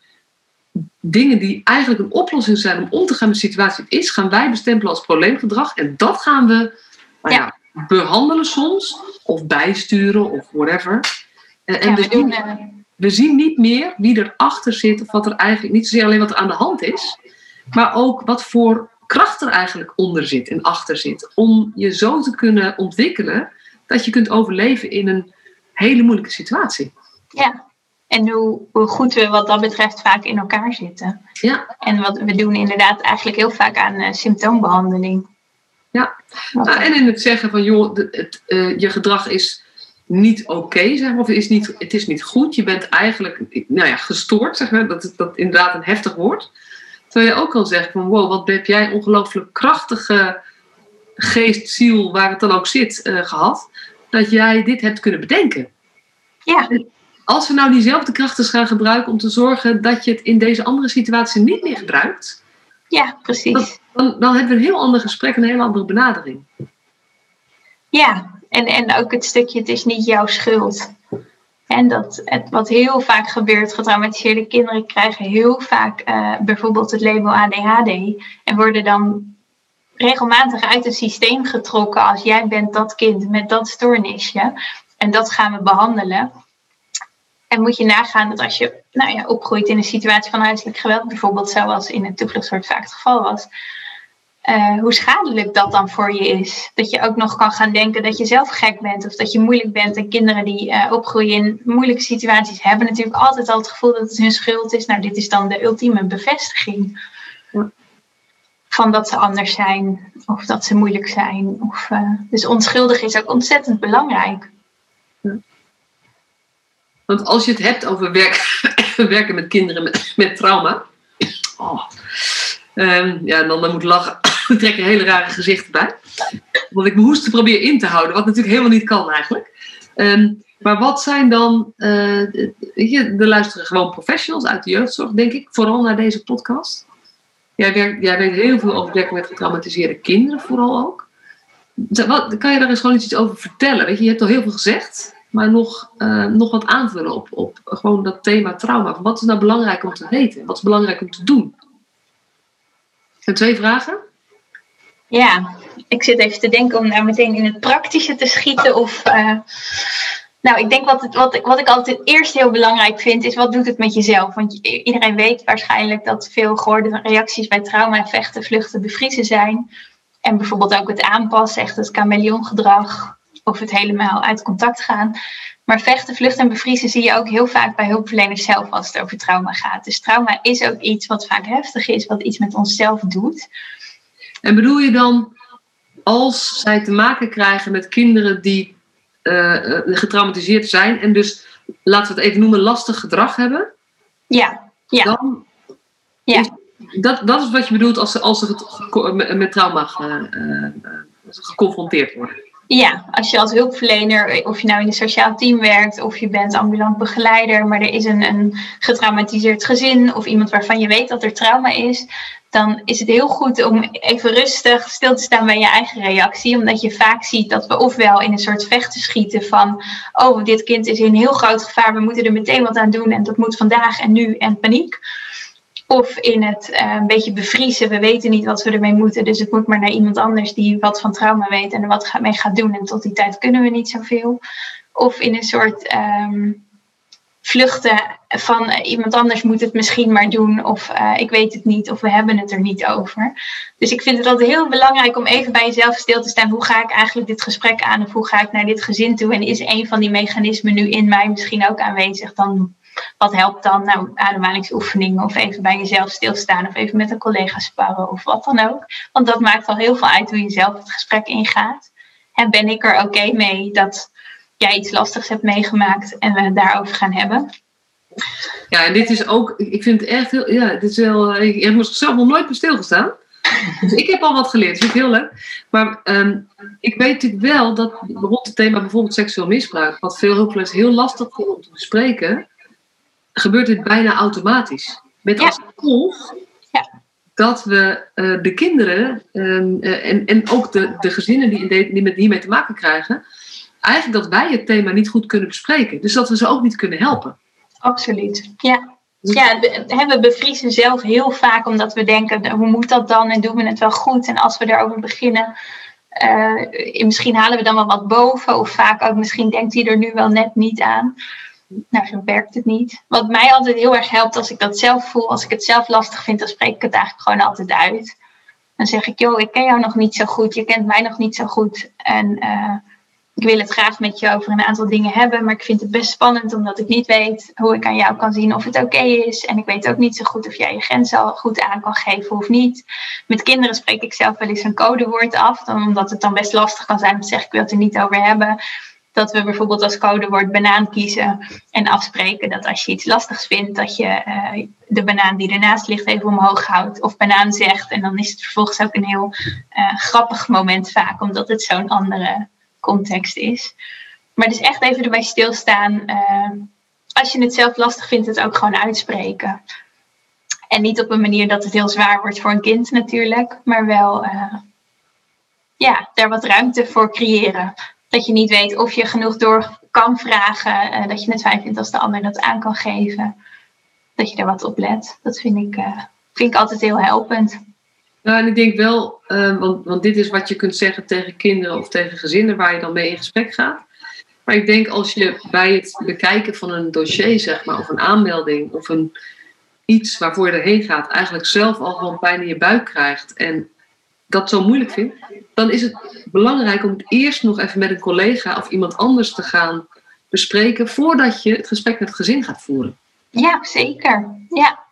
Dingen die eigenlijk een oplossing zijn om om te gaan met de situatie is, gaan wij bestempelen als probleemgedrag. En dat gaan we nou ja. behandelen soms, of bijsturen, of whatever. En, en we, zien, eh, we zien niet meer wie erachter zit, of wat er eigenlijk, niet zozeer alleen wat er aan de hand is, maar ook wat voor kracht er eigenlijk onder zit en achter zit. Om je zo te kunnen ontwikkelen dat je kunt overleven in een hele moeilijke situatie. Ja, en hoe, hoe, goed we wat dat betreft vaak in elkaar zitten. Ja. En wat we doen inderdaad eigenlijk heel vaak aan uh, symptoombehandeling. Ja, nou, en in het zeggen van joh, het, uh, je gedrag is niet oké, okay, zeg maar, of is niet, het is niet goed. Je bent eigenlijk nou ja, gestoord, zeg maar. Dat is dat inderdaad een heftig woord. Terwijl je ook kan zeggen van wow, wat heb jij ongelooflijk krachtige geest, ziel, waar het dan ook zit, uh, gehad. Dat jij dit hebt kunnen bedenken. Ja als we nou diezelfde krachten gaan gebruiken om te zorgen dat je het in deze andere situatie niet meer gebruikt. Ja, precies. Dan, dan, hebben we een heel ander gesprek, een hele andere benadering. Ja, En, en ook het stukje, het is niet jouw schuld. En dat het, wat heel vaak gebeurt, getraumatiseerde kinderen krijgen heel vaak uh, bijvoorbeeld het label ADHD en worden dan regelmatig uit het systeem getrokken als jij bent dat kind met dat stoornisje en dat gaan we behandelen. En moet je nagaan dat als je nou ja, opgroeit in een situatie van huiselijk geweld, bijvoorbeeld zoals in het toevluchtsoord vaak het geval was, uh, hoe schadelijk dat dan voor je is. Dat je ook nog kan gaan denken dat je zelf gek bent of dat je moeilijk bent. En kinderen die uh, opgroeien in moeilijke situaties hebben natuurlijk altijd al het gevoel dat het hun schuld is. Nou, dit is dan de ultieme bevestiging van dat ze anders zijn of dat ze moeilijk zijn. Of, uh, dus onschuldig is ook ontzettend belangrijk. Want als je het hebt over werk, werken met kinderen met, met trauma. Oh, um, ja, dan, dan moet lachen. We trekken hele rare gezichten bij. Want ik me hoesten probeer in te houden, wat natuurlijk helemaal niet kan eigenlijk. Um, maar wat zijn dan, uh, je, er luisteren gewoon professionals uit de jeugdzorg, denk ik, vooral naar deze podcast. Jij, werkt, jij weet heel veel over werken met getraumatiseerde kinderen, vooral ook. Wat, kan je daar eens gewoon iets over vertellen? Weet je hebt al heel veel gezegd, maar nog, uh, nog wat aanvullen op, op gewoon dat thema trauma. Wat is nou belangrijk om te weten? Wat is belangrijk om te doen? zijn twee vragen. Ja, ik zit even te denken om nou meteen in het praktische te schieten. Of, uh, nou, ik denk wat, het, wat, wat ik altijd eerst heel belangrijk vind, is wat doet het met jezelf? Want iedereen weet waarschijnlijk dat veel gehoorde reacties bij trauma, vechten, vluchten, bevriezen zijn. En bijvoorbeeld ook het aanpassen, echt het chameleongedrag, of het helemaal uit contact gaan. Maar vechten, vluchten en bevriezen zie je ook heel vaak bij hulpverleners zelf als het over trauma gaat. Dus trauma is ook iets wat vaak heftig is, wat iets met onszelf doet. En bedoel je dan, als zij te maken krijgen met kinderen die uh, getraumatiseerd zijn en dus, laten we het even noemen, lastig gedrag hebben? Ja, ja. Dan ja. Is, dat, dat is wat je bedoelt als ze, als ze met, met trauma uh, geconfronteerd worden. Ja, als je als hulpverlener, of je nou in een sociaal team werkt of je bent ambulant begeleider, maar er is een, een getraumatiseerd gezin of iemand waarvan je weet dat er trauma is, dan is het heel goed om even rustig stil te staan bij je eigen reactie. Omdat je vaak ziet dat we ofwel in een soort vechten schieten van, oh, dit kind is in heel groot gevaar, we moeten er meteen wat aan doen en dat moet vandaag en nu en paniek. Of in het uh, een beetje bevriezen. We weten niet wat we ermee moeten. Dus het moet maar naar iemand anders die wat van trauma weet en er wat mee gaat doen. En tot die tijd kunnen we niet zoveel. Of in een soort um, vluchten van uh, iemand anders moet het misschien maar doen. Of uh, ik weet het niet. Of we hebben het er niet over. Dus ik vind het altijd heel belangrijk om even bij jezelf stil te staan. Hoe ga ik eigenlijk dit gesprek aan? Of hoe ga ik naar dit gezin toe? En is een van die mechanismen nu in mij misschien ook aanwezig? Dan wat helpt dan? Nou, ademhalingsoefeningen of even bij jezelf stilstaan of even met een collega sparren of wat dan ook. Want dat maakt al heel veel uit hoe je zelf het gesprek ingaat. En ben ik er oké mee dat jij iets lastigs hebt meegemaakt en we het daarover gaan hebben? Ja, en dit is ook, ik vind het echt heel, ja, dit is wel, ik heb mezelf nog nooit bij stilgestaan. Dus ik heb al wat geleerd, vind ik heel leuk. Maar um, ik weet natuurlijk wel dat rond het thema bijvoorbeeld seksueel misbruik, wat veel hulpverleners heel lastig vinden om te bespreken, gebeurt dit bijna automatisch. Met als gevolg ja. dat we uh, de kinderen uh, en, en ook de, de gezinnen die, de, die met hiermee te maken krijgen, eigenlijk dat wij het thema niet goed kunnen bespreken. Dus dat we ze ook niet kunnen helpen. Absoluut, ja. Ja, we bevriezen zelf heel vaak omdat we denken, hoe moet dat dan en doen we het wel goed? En als we erover beginnen, uh, misschien halen we dan wel wat boven. Of vaak ook, misschien denkt hij er nu wel net niet aan nou, zo werkt het niet. Wat mij altijd heel erg helpt als ik dat zelf voel, als ik het zelf lastig vind, dan spreek ik het eigenlijk gewoon altijd uit. Dan zeg ik, joh, ik ken jou nog niet zo goed, je kent mij nog niet zo goed. En uh, ik wil het graag met je over een aantal dingen hebben, maar ik vind het best spannend omdat ik niet weet hoe ik aan jou kan zien of het oké is. En ik weet ook niet zo goed of jij je grenzen al goed aan kan geven of niet. Met kinderen spreek ik zelf wel eens een codewoord af, dan, omdat het dan best lastig kan zijn om te zeggen, ik wil het er niet over hebben dat we bijvoorbeeld als codewoord banaan kiezen en afspreken dat als je iets lastigs vindt, dat je uh, de banaan die ernaast ligt even omhoog houdt of banaan zegt. En dan is het vervolgens ook een heel uh, grappig moment vaak, omdat het zo'n andere context is. Maar dus echt even erbij stilstaan. Uh, als je het zelf lastig vindt, het ook gewoon uitspreken. En niet op een manier dat het heel zwaar wordt voor een kind natuurlijk, maar wel ja, daar wat ruimte voor creëren dat je niet weet of je genoeg door kan vragen. Uh, dat je het fijn vindt als de ander dat aan kan geven. Dat je er wat op let. Dat vind ik, uh, vind ik altijd heel helpend. Nou, en ik denk wel, uh, want, want dit is wat je kunt zeggen tegen kinderen of tegen gezinnen waar je dan mee in gesprek gaat. Maar ik denk als je bij het bekijken van een dossier, zeg maar, of een aanmelding of een, iets waarvoor je erheen gaat, eigenlijk zelf al gewoon pijn in je buik krijgt en dat zo moeilijk vindt, dan is het belangrijk om het eerst nog even met een collega of iemand anders te gaan bespreken voordat je het gesprek met het gezin gaat voeren. Ja, zeker. Ja.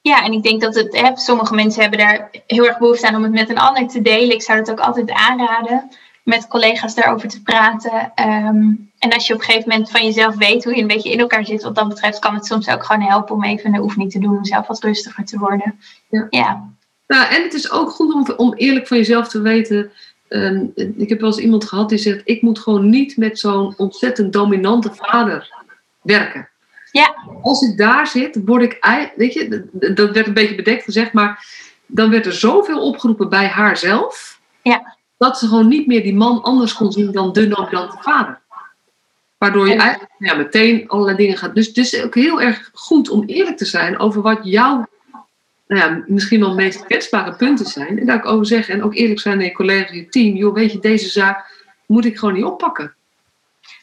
Ja, en ik denk dat het, hè, sommige mensen hebben daar heel erg behoefte aan om het met een ander te delen. Ik zou het ook altijd aanraden met collega's daarover te praten. Ehm, en als je op een gegeven moment van jezelf weet hoe je een beetje in elkaar zit, wat dat betreft, kan het soms ook gewoon helpen om even een oefening te doen, om zelf wat rustiger te worden. Ja. ja. Nou, en het is ook goed om, om eerlijk van jezelf te weten. Ehm, ik heb wel eens iemand gehad die zegt: Ik moet gewoon niet met zo'n ontzettend dominante vader werken. Ja. Als ik daar zit, word ik. Weet je, dat werd een beetje bedekt gezegd, maar dan werd er zoveel opgeroepen bij haarzelf. Ja dat ze gewoon niet meer die man anders kon zien dan de dominante vader. Waardoor je eigenlijk ja, meteen allerlei dingen gaat. Dus het is ook heel erg goed om eerlijk te zijn over wat jouw nou ja, misschien wel meest kwetsbare punten zijn. En daar ook over zeggen. En ook eerlijk zijn naar je collega's, je team. Joh, weet je, deze zaak moet ik gewoon niet oppakken.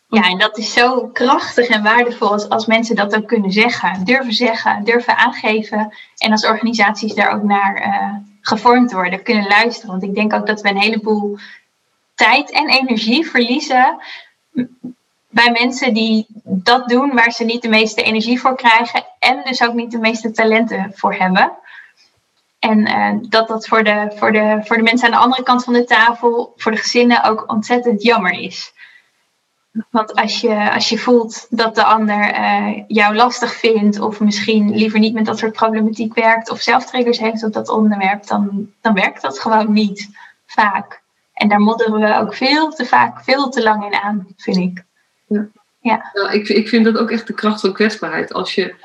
Ja, en dat is zo krachtig en waardevol als, als mensen dat ook kunnen zeggen. Durven zeggen, durven aangeven. En als organisaties daar ook naar uh, gevormd worden, kunnen luisteren. Want ik denk ook dat we een heleboel tijd en energie verliezen bij mensen die dat doen waar ze niet de meeste energie voor krijgen en dus ook niet de meeste talenten voor hebben. En uh, dat dat voor de, voor, de, voor de mensen aan de andere kant van de tafel, voor de gezinnen ook ontzettend jammer is. Want als je, als je voelt dat de ander uh, jou lastig vindt, of misschien liever niet met dat soort problematiek werkt, of zelf triggers heeft op dat onderwerp, dan, dan werkt dat gewoon niet vaak. En daar modderen we ook veel te vaak, veel te lang in aan, vind ik. Ja. Ja. Nou, ik, ik vind dat ook echt de kracht van kwetsbaarheid. Als je,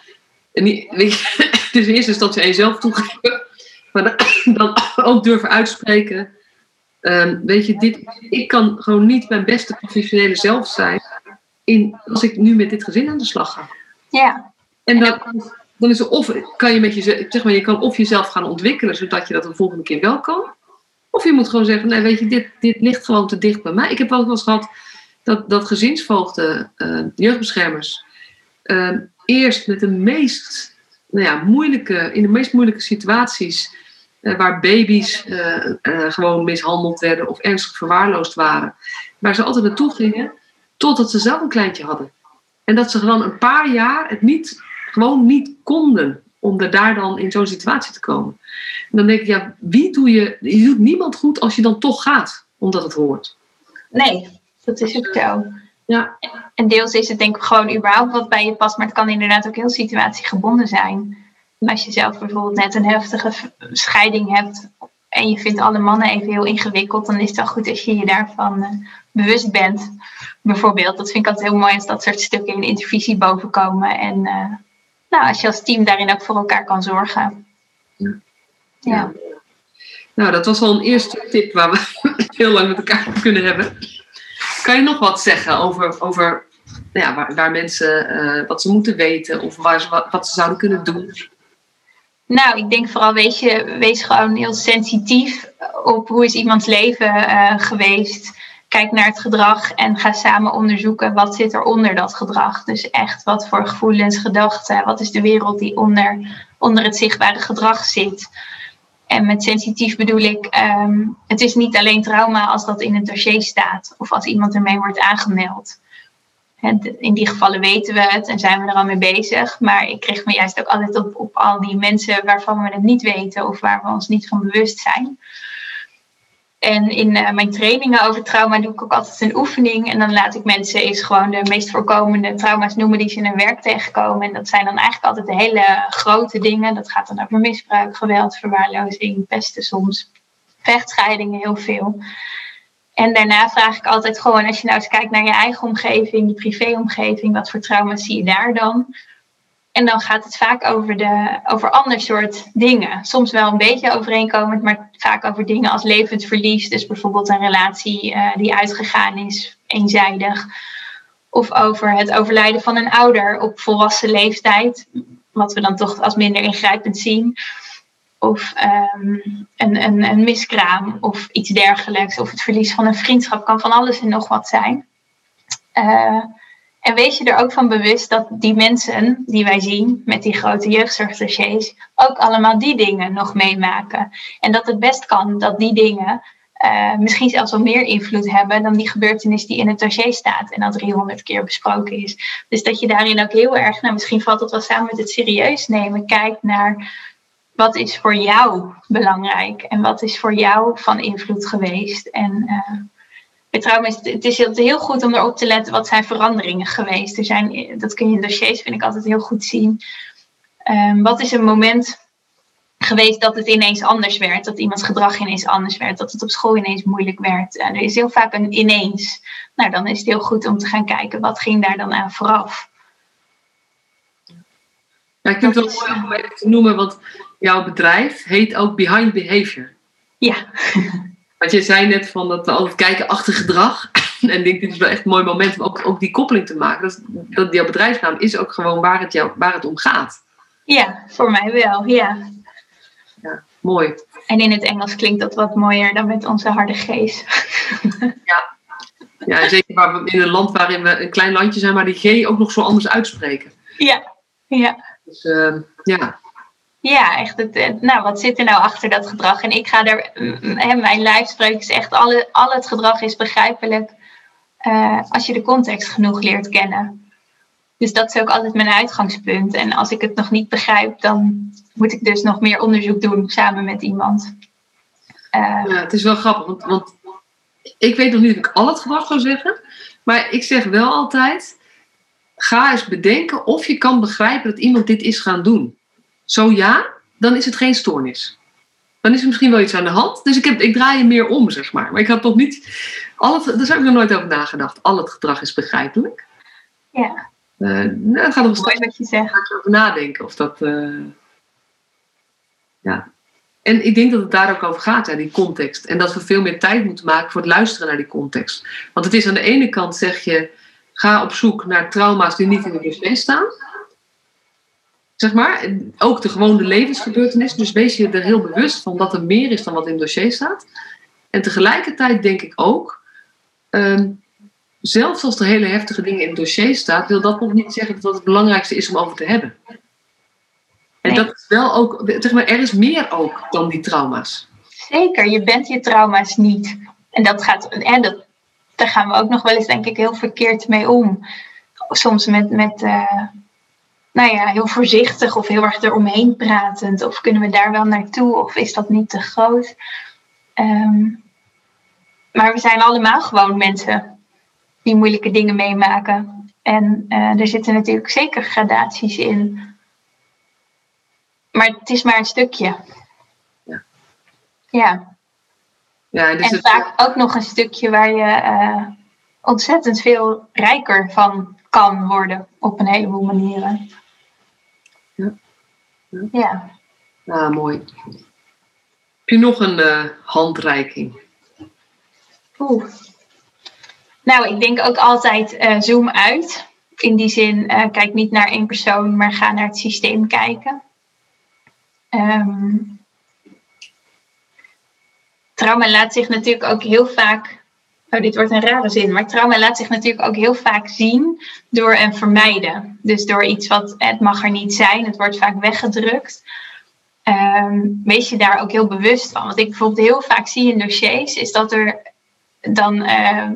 niet, weet je, dus in eerste instantie aan jezelf toegeven, maar dan, ook durven uitspreken Um, weet je, dit, ik kan gewoon niet mijn beste professionele zelf zijn in, als ik nu met dit gezin aan de slag ga. Ja. En dan, dan is het of kan je met jezelf, zeg maar, je kan of jezelf gaan ontwikkelen zodat je dat de volgende keer wel kan. Of je moet gewoon zeggen, nee, weet je, dit, dit ligt gewoon te dicht bij mij. Ik heb ook wel eens gehad dat, dat gezinsvoogden, uh, jeugdbeschermers, uh, eerst met de meest nou ja, moeilijke, in de meest moeilijke situaties eh, waar baby's uh, uh, gewoon mishandeld werden of ernstig verwaarloosd waren. Waar ze altijd naartoe gingen totdat ze zelf een kleintje hadden. En dat ze gewoon een paar jaar het niet, gewoon niet konden om er daar dan in zo'n situatie te komen. En dan denk ik, ja, wie doe je, je doet niemand goed als je dan toch gaat, omdat het hoort. Nee, dat is ook zo. Ja. En deels is het denk ik gewoon überhaupt wat bij je past, maar het kan inderdaad ook heel situatiegebonden zijn als je zelf bijvoorbeeld net een heftige scheiding hebt en je vindt alle mannen even heel ingewikkeld, dan is het wel goed als je je daarvan uh, bewust bent. Bijvoorbeeld, dat vind ik altijd heel mooi als dat soort stukken in intervisie bovenkomen. En uh, nou, als je als team daarin ook voor elkaar kan zorgen. Ja. ja. Nou, dat was al een eerste tip waar we heel lang met elkaar kunnen hebben. Kan je nog wat zeggen over, over ja, waar, waar mensen uh, wat ze moeten weten of waar ze, wat, wat ze zouden kunnen doen? Nou, ik denk vooral wees, je, wees gewoon heel sensitief op hoe is iemands leven uh, geweest. Kijk naar het gedrag en ga samen onderzoeken wat zit er onder dat gedrag. Dus echt wat voor gevoelens, gedachten, wat is de wereld die onder, onder het zichtbare gedrag zit. En met sensitief bedoel ik, um, het is niet alleen trauma als dat in het dossier staat of als iemand ermee wordt aangemeld in die gevallen weten we het en zijn we er al mee bezig. Maar ik richt me juist ook altijd op, op al die mensen waarvan we het niet weten of waar we ons niet van bewust zijn. En in uh, mijn trainingen over trauma doe ik ook altijd een oefening. En dan laat ik mensen eens gewoon de meest voorkomende trauma's noemen die ze in hun werk tegenkomen. En dat zijn dan eigenlijk altijd hele grote dingen. Dat gaat dan over misbruik, geweld, verwaarlozing, pesten soms, vechtscheidingen heel veel. En daarna vraag ik altijd gewoon, als je nou eens kijkt naar je eigen omgeving, je privéomgeving, wat voor trauma's zie je daar dan? En dan gaat het vaak over, de, over ander soort dingen. Soms wel een beetje overeenkomend, maar vaak over dingen als levend verlies. Dus bijvoorbeeld een relatie uh, die uitgegaan is, eenzijdig. Of over het overlijden van een ouder op volwassen leeftijd. Wat we dan toch als minder ingrijpend zien. Of um, een, een, een miskraam of iets dergelijks. Of het verlies van een vriendschap kan van alles en nog wat zijn. Uh, en wees je er ook van bewust dat die mensen die wij zien met die grote jeugdzorgdossiers ook allemaal die dingen nog meemaken. En dat het best kan dat die dingen uh, misschien zelfs wel meer invloed hebben dan die gebeurtenis die in het dossier staat en al 300 keer besproken is. Dus dat je daarin ook heel erg, nou misschien valt het wel samen met het serieus nemen, kijkt naar wat is voor jou belangrijk en wat is voor jou van invloed geweest. En uh, trauma is het, is heel goed om erop te letten wat zijn veranderingen geweest. Er zijn, dat kun je in dossiers, vind ik altijd heel goed zien. Um, wat is een moment geweest dat het ineens anders werd? Dat iemands gedrag ineens anders werd? Dat het op school ineens moeilijk werd? Uh, er is heel vaak een ineens. Nou, dan is het heel goed om te gaan kijken wat ging daar dan aan vooraf. Ja, ik vind het wel mooi om even te noemen, want jouw bedrijf heet ook Behind Behavior. Ja. Want je zei net van dat we altijd kijken achter gedrag. en ik denk, dit is wel echt een mooi moment om ook, ook die koppeling te maken. Dat, dat jouw bedrijfsnaam is ook gewoon waar het, jou, waar het om gaat. Ja, voor mij wel, ja. Ja, mooi. En in het Engels klinkt dat wat mooier dan met onze harde G's. ja. ja, zeker waar we in een land waarin we een klein landje zijn, maar die G ook nog zo anders uitspreken. Ja, ja. Dus uh, ja, ja, echt. Het, nou, wat zit er nou achter dat gedrag? En ik ga er, mijn lijfspreuk is echt, alle, al het gedrag is begrijpelijk uh, als je de context genoeg leert kennen. Dus dat is ook altijd mijn uitgangspunt. En als ik het nog niet begrijp, dan moet ik dus nog meer onderzoek doen samen met iemand. Uh, ja, het is wel grappig, want, want ik weet nog niet of ik al het gedrag zou zeggen. Maar ik zeg wel altijd, ga eens bedenken of je kan begrijpen dat iemand dit is gaan doen. Zo ja, dan is het geen stoornis. Dan is er misschien wel iets aan de hand. Dus ik, heb, ik draai je meer om, zeg maar. Maar ik had toch niet. Al het, daar heb ik nog nooit over nagedacht. Al het gedrag is begrijpelijk. Ja. Uh, nou, dan gaat straks wat je zegt. over nadenken of dat. Uh, ja. En ik denk dat het daar ook over gaat, ja, die context. En dat we veel meer tijd moeten maken voor het luisteren naar die context. Want het is aan de ene kant zeg je, ga op zoek naar trauma's die niet in de dossier staan zeg maar, ook de gewone levensgebeurtenis. Dus wees je er heel bewust van dat er meer is dan wat in het dossier staat. En tegelijkertijd denk ik ook, um, zelfs als er hele heftige dingen in het dossier staat, wil dat nog niet zeggen dat dat het belangrijkste is om over te hebben. En dat is wel ook, zeg maar, er is meer ook dan die trauma's. Zeker, je bent je trauma's niet. En dat gaat, en dat, daar gaan we ook nog wel eens, denk ik, heel verkeerd mee om. Soms met, met uh, nou ja, heel voorzichtig of heel erg eromheen pratend? Of kunnen we daar wel naartoe? Of is dat niet te groot? Um, maar we zijn allemaal gewoon mensen die moeilijke dingen meemaken. En uh, er zitten natuurlijk zeker gradaties in. Maar het is maar een stukje. Ja. Ja. ja dus en het... vaak ook nog een stukje waar je uh, ontzettend veel rijker van kan worden op een heleboel manieren. Ja. Ja. Ah, mooi. Heb je nog een uh, handreiking? Oeh. Nou, ik denk ook altijd uh, zoom uit. In die zin, uh, kijk niet naar één persoon, maar ga naar het systeem kijken. Um, trauma laat zich natuurlijk ook heel vaak Oh, dit wordt een rare zin, maar trauma laat zich natuurlijk ook heel vaak zien door een vermijden. Dus door iets wat het mag er niet zijn, het wordt vaak weggedrukt. Um, wees je daar ook heel bewust van. Wat ik bijvoorbeeld heel vaak zie in dossiers, is dat er dan uh,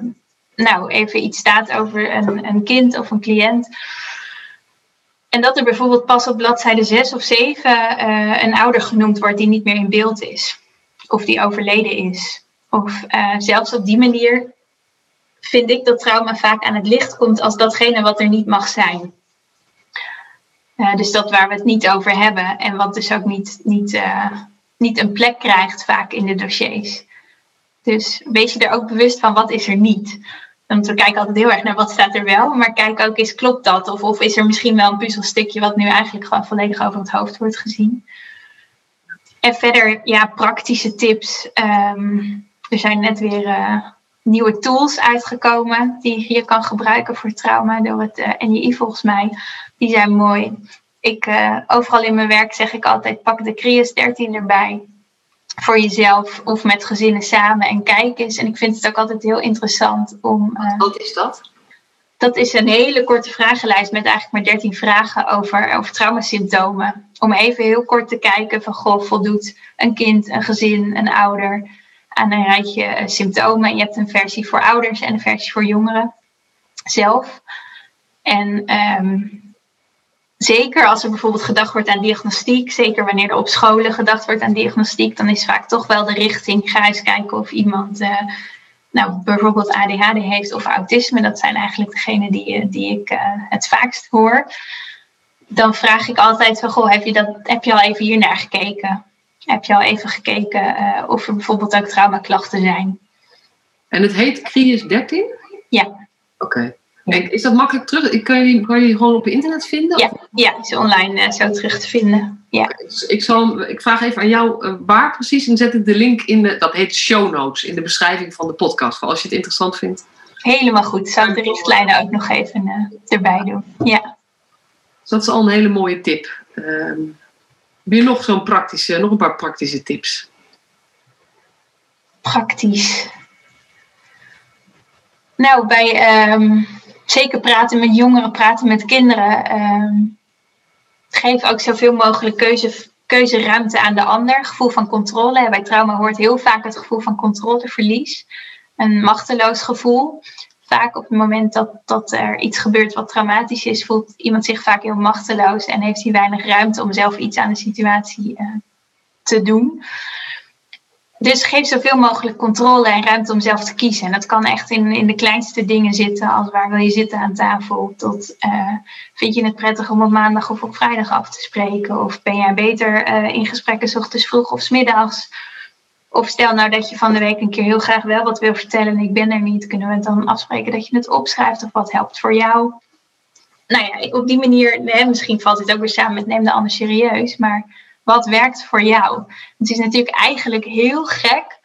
nou, even iets staat over een, een kind of een cliënt. En dat er bijvoorbeeld pas op bladzijde 6 of 7 uh, een ouder genoemd wordt die niet meer in beeld is. Of die overleden is. Of uh, zelfs op die manier vind ik dat trauma vaak aan het licht komt als datgene wat er niet mag zijn. Uh, dus dat waar we het niet over hebben en wat dus ook niet, niet, uh, niet een plek krijgt vaak in de dossiers. Dus wees je er ook bewust van wat is er niet. Want we kijken altijd heel erg naar wat staat er wel, maar kijk ook eens, klopt dat? Of, of is er misschien wel een puzzelstukje wat nu eigenlijk gewoon volledig over het hoofd wordt gezien? En verder, ja, praktische tips. Ehm, er zijn net weer uh, nieuwe tools uitgekomen die je kan gebruiken voor trauma door het uh, eh, NJI volgens mij. Die zijn mooi. Ik, uh, overal in mijn werk zeg ik altijd, pak de Crius 13 erbij voor jezelf of met gezinnen samen en kijk eens. En ik vind het ook altijd heel interessant om. Wat is dat? Dat is een hele korte vragenlijst met eigenlijk maar 13 vragen over, over traumasymptomen. Om even heel kort te kijken van goh, voldoet een kind, een gezin, een ouder aan een rijtje eh, symptomen. En je hebt een versie voor ouders en een versie voor jongeren zelf. En um, zeker als er bijvoorbeeld gedacht wordt aan diagnostiek, zeker wanneer er op scholen gedacht wordt aan diagnostiek, dan is vaak toch wel de richting, ga eens kijken of iemand uh, nou, bijvoorbeeld ADHD heeft of autisme. Dat zijn eigenlijk degenen die, eh, die ik uh, het vaakst hoor. Dan vraag ik altijd van, goh, heb je, dat, heb je al even hier naar gekeken? Heb je al even gekeken uh, of er bijvoorbeeld ook traumaklachten zijn? En het heet Crius 13? Ja. Oké. Okay. Is dat makkelijk terug? Kan je, kan je die gewoon op internet vinden? Ja, ja is online uh, zo terug te vinden. Ja. dus ik, zal, ik vraag even aan jou uh, waar precies en zet ik de link in de, dat heet show notes, in de beschrijving van de podcast, voor als je het interessant vindt. Helemaal goed. Zou ik de richtlijnen ook nog even uh, erbij doen. Ja. Dus dat is al een hele mooie tip. Um, heb je nog zo'n praktische, nog een paar praktische tips? Praktisch. Nou, bij um, zeker praten met jongeren, praten met kinderen. Um, geef ook zoveel mogelijk keuze, keuzeruimte aan de ander. Gevoel van controle. Bij trauma hoort heel vaak het gevoel van controleverlies. Een machteloos gevoel. Vaak op het moment dat, dat er iets gebeurt wat traumatisch is, voelt iemand zich vaak heel machteloos en heeft hij weinig ruimte om zelf iets aan de situatie uh, te doen. Dus geef zoveel mogelijk controle en ruimte om zelf te kiezen. En dat kan echt in, in de kleinste dingen zitten, als waar wil je zitten aan tafel, tot uh, vind je het prettig om op maandag of op vrijdag af te spreken? Of ben jij beter uh, in gesprekken ochtends vroeg of s middags? Of stel nou dat je van de week een keer heel graag wel wat wil vertellen en ik ben er niet, kunnen we het dan afspreken dat je het opschrijft of wat helpt voor jou? Nou ja, op die manier, misschien valt het ook weer samen met neem de ander serieus, maar wat werkt voor jou? Het is natuurlijk eigenlijk heel gek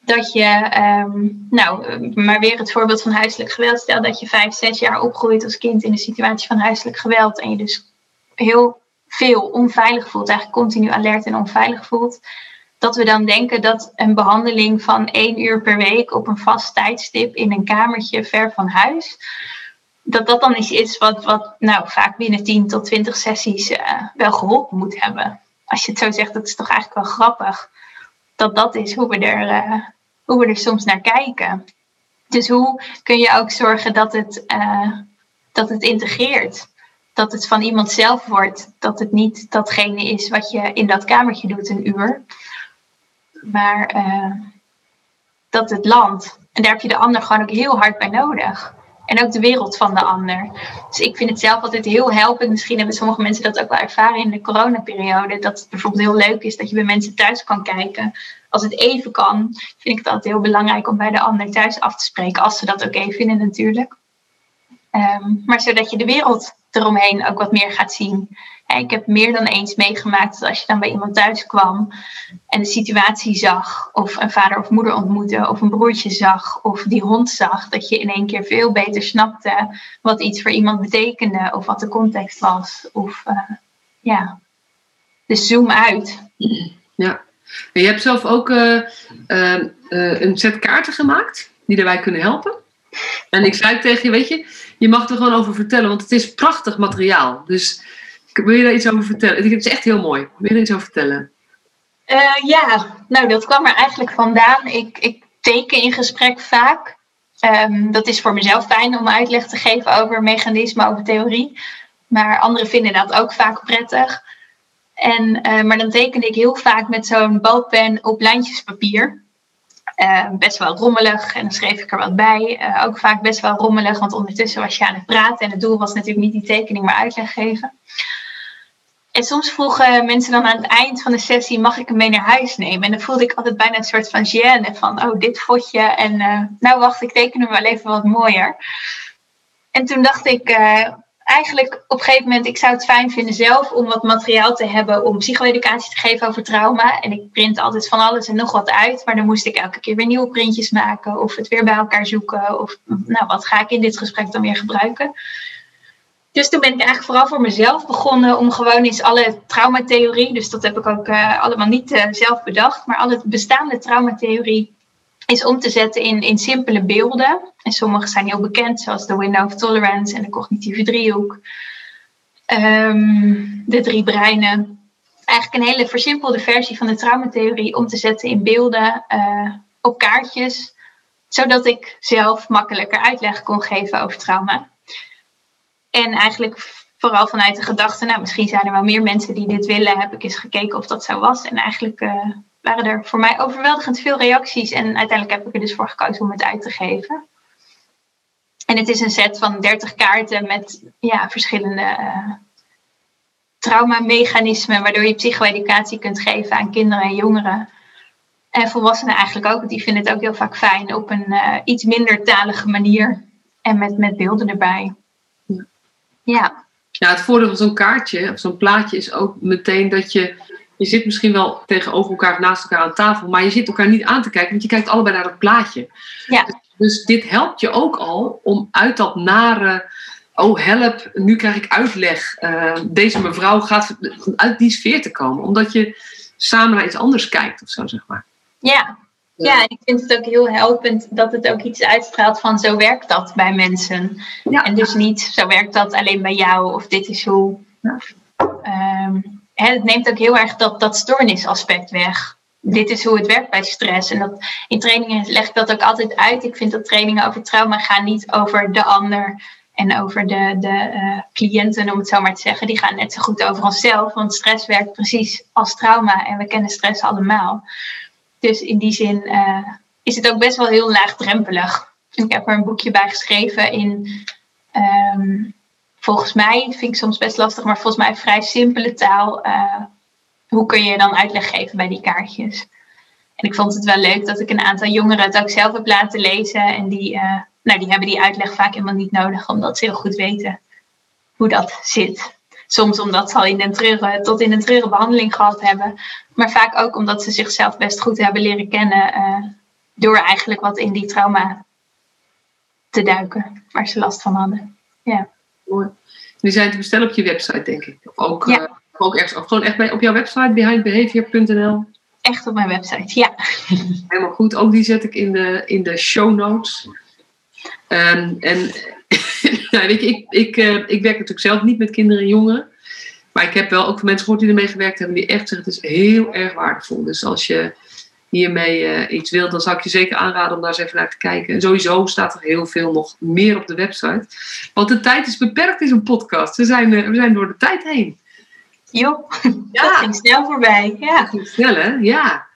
dat je, um, nou, maar weer het voorbeeld van huiselijk geweld. Stel dat je vijf, zes jaar opgroeit als kind in een situatie van huiselijk geweld en je dus heel veel onveilig voelt, eigenlijk continu alert en onveilig voelt. Dat we dan denken dat een behandeling van één uur per week op een vast tijdstip in een kamertje ver van huis, dat dat dan iets is wat, wat nou, vaak binnen 10 tot 20 sessies uh, wel geholpen moet hebben als je het zo zegt, dat is toch eigenlijk wel grappig. Dat dat is hoe we er, uh, hoe we er soms naar kijken. Dus hoe kun je ook zorgen dat het, uh, dat het integreert? Dat het van iemand zelf wordt. Dat het niet datgene is wat je in dat kamertje doet, een uur. Maar uh, dat het landt. En daar heb je de ander gewoon ook heel hard bij nodig. En ook de wereld van de ander. Dus ik vind het zelf altijd heel helpend. Misschien hebben sommige mensen dat ook wel ervaren in de coronaperiode. Dat het bijvoorbeeld heel leuk is dat je bij mensen thuis kan kijken. Als het even kan, vind ik het altijd heel belangrijk om bij de ander thuis af te spreken. Als ze dat oké okay vinden natuurlijk. Um, maar zodat je de wereld eromheen ook wat meer gaat zien. Ik heb meer dan eens meegemaakt dat als je dan bij iemand thuis kwam en de situatie zag, of een vader of moeder ontmoette, of een broertje zag, of die hond zag, dat je in één keer veel beter snapte wat iets voor iemand betekende, of wat de context was. Of uh, ja, dus zoom uit. Ja, je hebt zelf ook uh, uh, een set kaarten gemaakt die daarbij kunnen helpen. En ik zei tegen je, weet je, je mag er gewoon over vertellen, want het is prachtig materiaal. Dus wil je daar iets over vertellen? Het is echt heel mooi. Wil je er iets over vertellen? Uh, ja, nou dat kwam er eigenlijk vandaan. Ik, ik teken in gesprek vaak. Um, dat is voor mezelf fijn om uitleg te geven over mechanismen, over theorie. Maar anderen vinden dat ook vaak prettig. En, uh, maar dan teken ik heel vaak met zo'n balpen op lijntjespapier. Uh, best wel rommelig en dan schreef ik er wat bij. ook vaak best wel rommelig, want ondertussen was je aan het praten. En het doel was natuurlijk niet die tekening, maar uitleg geven. En soms vroegen mensen dan aan het eind van de sessie, mag ik hem mee naar huis nemen? En dan voelde ik altijd bijna een soort van gêne van, oh, dit fotje. En uh, nou wacht, ik teken hem wel even wat mooier. En toen dacht ik, uh, eigenlijk op een gegeven moment, ik zou het fijn vinden zelf om wat materiaal te hebben om psycho-educatie te geven over trauma. En ik print altijd van alles en nog wat uit, maar dan moest ik elke keer weer nieuwe printjes maken of het weer bij elkaar zoeken. Of nou, wat ga ik in dit gesprek dan weer gebruiken? Dus toen ben ik eigenlijk vooral voor mezelf begonnen om gewoon eens alle traumatheorie, dus dat heb ik ook uh, allemaal niet uh, zelf bedacht, maar alle bestaande traumatheorie is om te zetten in, in simpele beelden. En sommige zijn heel bekend, zoals de window of tolerance en de cognitieve driehoek. Um, de drie breinen. Eigenlijk een hele versimpelde versie van de traumatheorie om te zetten in beelden uh, op kaartjes, zodat ik zelf makkelijker uitleg kon geven over trauma. En eigenlijk vooral vanuit de gedachte, nou misschien zijn er wel meer mensen die dit willen, heb ik eens gekeken of dat zo was. En eigenlijk uh, waren er voor mij overweldigend veel reacties. En uiteindelijk heb ik er dus voor gekozen om het uit te geven. En het is een set van 30 kaarten met ja, verschillende uh, traumamechanismen, waardoor je psycho-educatie kunt geven aan kinderen en jongeren. En volwassenen eigenlijk ook, want die vinden het ook heel vaak fijn op een uh, iets minder talige manier en met, met beelden erbij. Ja. ja. Het voordeel van zo'n kaartje of zo'n plaatje is ook meteen dat je je zit misschien wel tegenover elkaar naast elkaar aan tafel, maar je zit elkaar niet aan te kijken, want je kijkt allebei naar het plaatje. Ja. Dus, dus dit helpt je ook al om uit dat nare, oh help, nu krijg ik uitleg. Uh, deze mevrouw gaat uit die sfeer te komen, omdat je samen naar iets anders kijkt of zo, zeg maar. Ja. Ja, ik vind het ook heel helpend dat het ook iets uitstraalt van zo werkt dat bij mensen. Ja. En dus niet zo werkt dat alleen bij jou of dit is hoe. Ja. Um, het neemt ook heel erg dat, dat stoornisaspect weg. Dit is hoe het werkt bij stress. En dat, in trainingen leg ik dat ook altijd uit. Ik vind dat trainingen over trauma gaan niet over de ander en over de, de uh, cliënten, om het zo maar te zeggen. Die gaan net zo goed over onszelf, want stress werkt precies als trauma en we kennen stress allemaal. Dus in die zin uh, is het ook best wel heel laagdrempelig. Ik heb er een boekje bij geschreven in um, volgens mij, vind ik soms best lastig, maar volgens mij vrij simpele taal. Uh, hoe kun je dan uitleg geven bij die kaartjes? En ik vond het wel leuk dat ik een aantal jongeren het ook zelf heb laten lezen. En die, uh, nou, die hebben die uitleg vaak helemaal niet nodig, omdat ze heel goed weten hoe dat zit. Soms omdat ze al in een treuren, tot in een treurige behandeling gehad hebben. Maar vaak ook omdat ze zichzelf best goed hebben leren kennen. Uh, door eigenlijk wat in die trauma te duiken, waar ze last van hadden. Ja. Die zijn te bestellen op je website, denk ik. Of ook, ja. uh, ook ergens, of gewoon echt bij, op jouw website, behindbehavior.nl. Echt op mijn website, ja. Helemaal goed. Ook die zet ik in de, in de show notes. Um, en nou, weet je, ik, ik, uh, ik werk natuurlijk zelf niet met kinderen en jongeren. Maar ik heb wel ook mensen gehoord die ermee gewerkt hebben, die echt zeggen: het is heel erg waardevol. Dus als je hiermee uh, iets wil, dan zou ik je zeker aanraden om daar eens even naar te kijken. En sowieso staat er heel veel nog meer op de website. Want de tijd is beperkt in zo'n podcast. We zijn, uh, we zijn door de tijd heen. Jo, ja. dat ging snel voorbij. Ja. Dat ging snel, hè? Ja.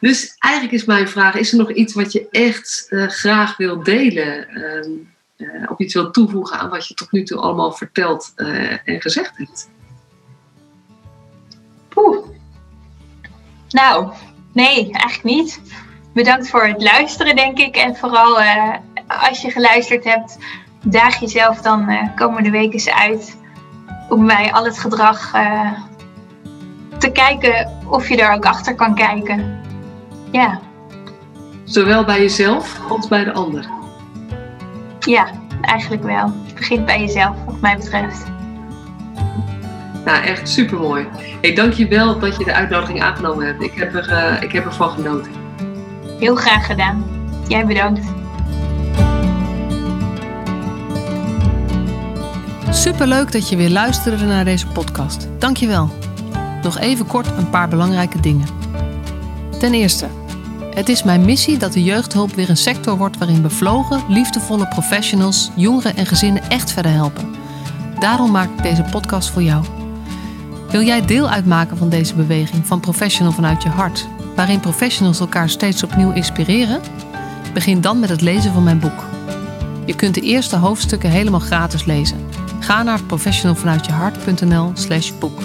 Dus eigenlijk is mijn vraag, is er nog iets wat je echt uh, graag wil delen? Ehm, of iets wil toevoegen aan wat je tot nu toe allemaal verteld en gezegd hebt? Nou, Nee, eigenlijk niet. Bedankt voor het luisteren, denk ik. En vooral uh, als je geluisterd hebt, daag jezelf dan uh, komende weken eens uit om bij al het gedrag uh, te kijken of je er ook achter kan kijken. Ja. Zowel bij jezelf als bij de ander. Ja, eigenlijk wel. Het begint bij jezelf, wat mij betreft. Nou, echt super mooi. Hey, dank je wel dat je de uitnodiging aangenomen hebt. Ik heb, er, uh, ik heb ervan genoten. Heel graag gedaan. Jij bedankt. Superleuk dat je weer luisterde naar deze podcast. Dank je wel. Nog even kort een paar belangrijke dingen. Ten eerste, het is mijn missie dat de jeugdhulp weer een sector wordt waarin bevlogen, liefdevolle professionals jongeren en gezinnen echt verder helpen. Daarom maak ik deze podcast voor jou. Wil jij deel uitmaken van deze beweging van Professional vanuit je hart, waarin professionals elkaar steeds opnieuw inspireren? Begin dan met het lezen van mijn boek. Je kunt de eerste hoofdstukken helemaal gratis lezen. Ga naar professionalvanuitjehart.nl/boek.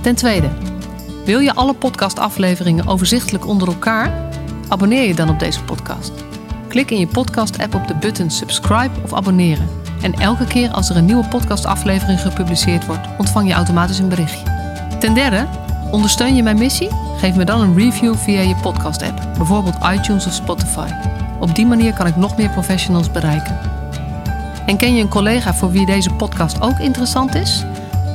Ten tweede, wil je alle podcastafleveringen overzichtelijk onder elkaar? Abonneer je dan op deze podcast. Klik in je podcast-app op de button subscribe of abonneren. En elke keer als er een nieuwe podcastaflevering gepubliceerd wordt, ontvang je automatisch een berichtje. Ten derde, ondersteun je mijn missie? Geef me dan een review via je podcast-app, bijvoorbeeld iTunes of Spotify. Op die manier kan ik nog meer professionals bereiken. En ken je een collega voor wie deze podcast ook interessant is?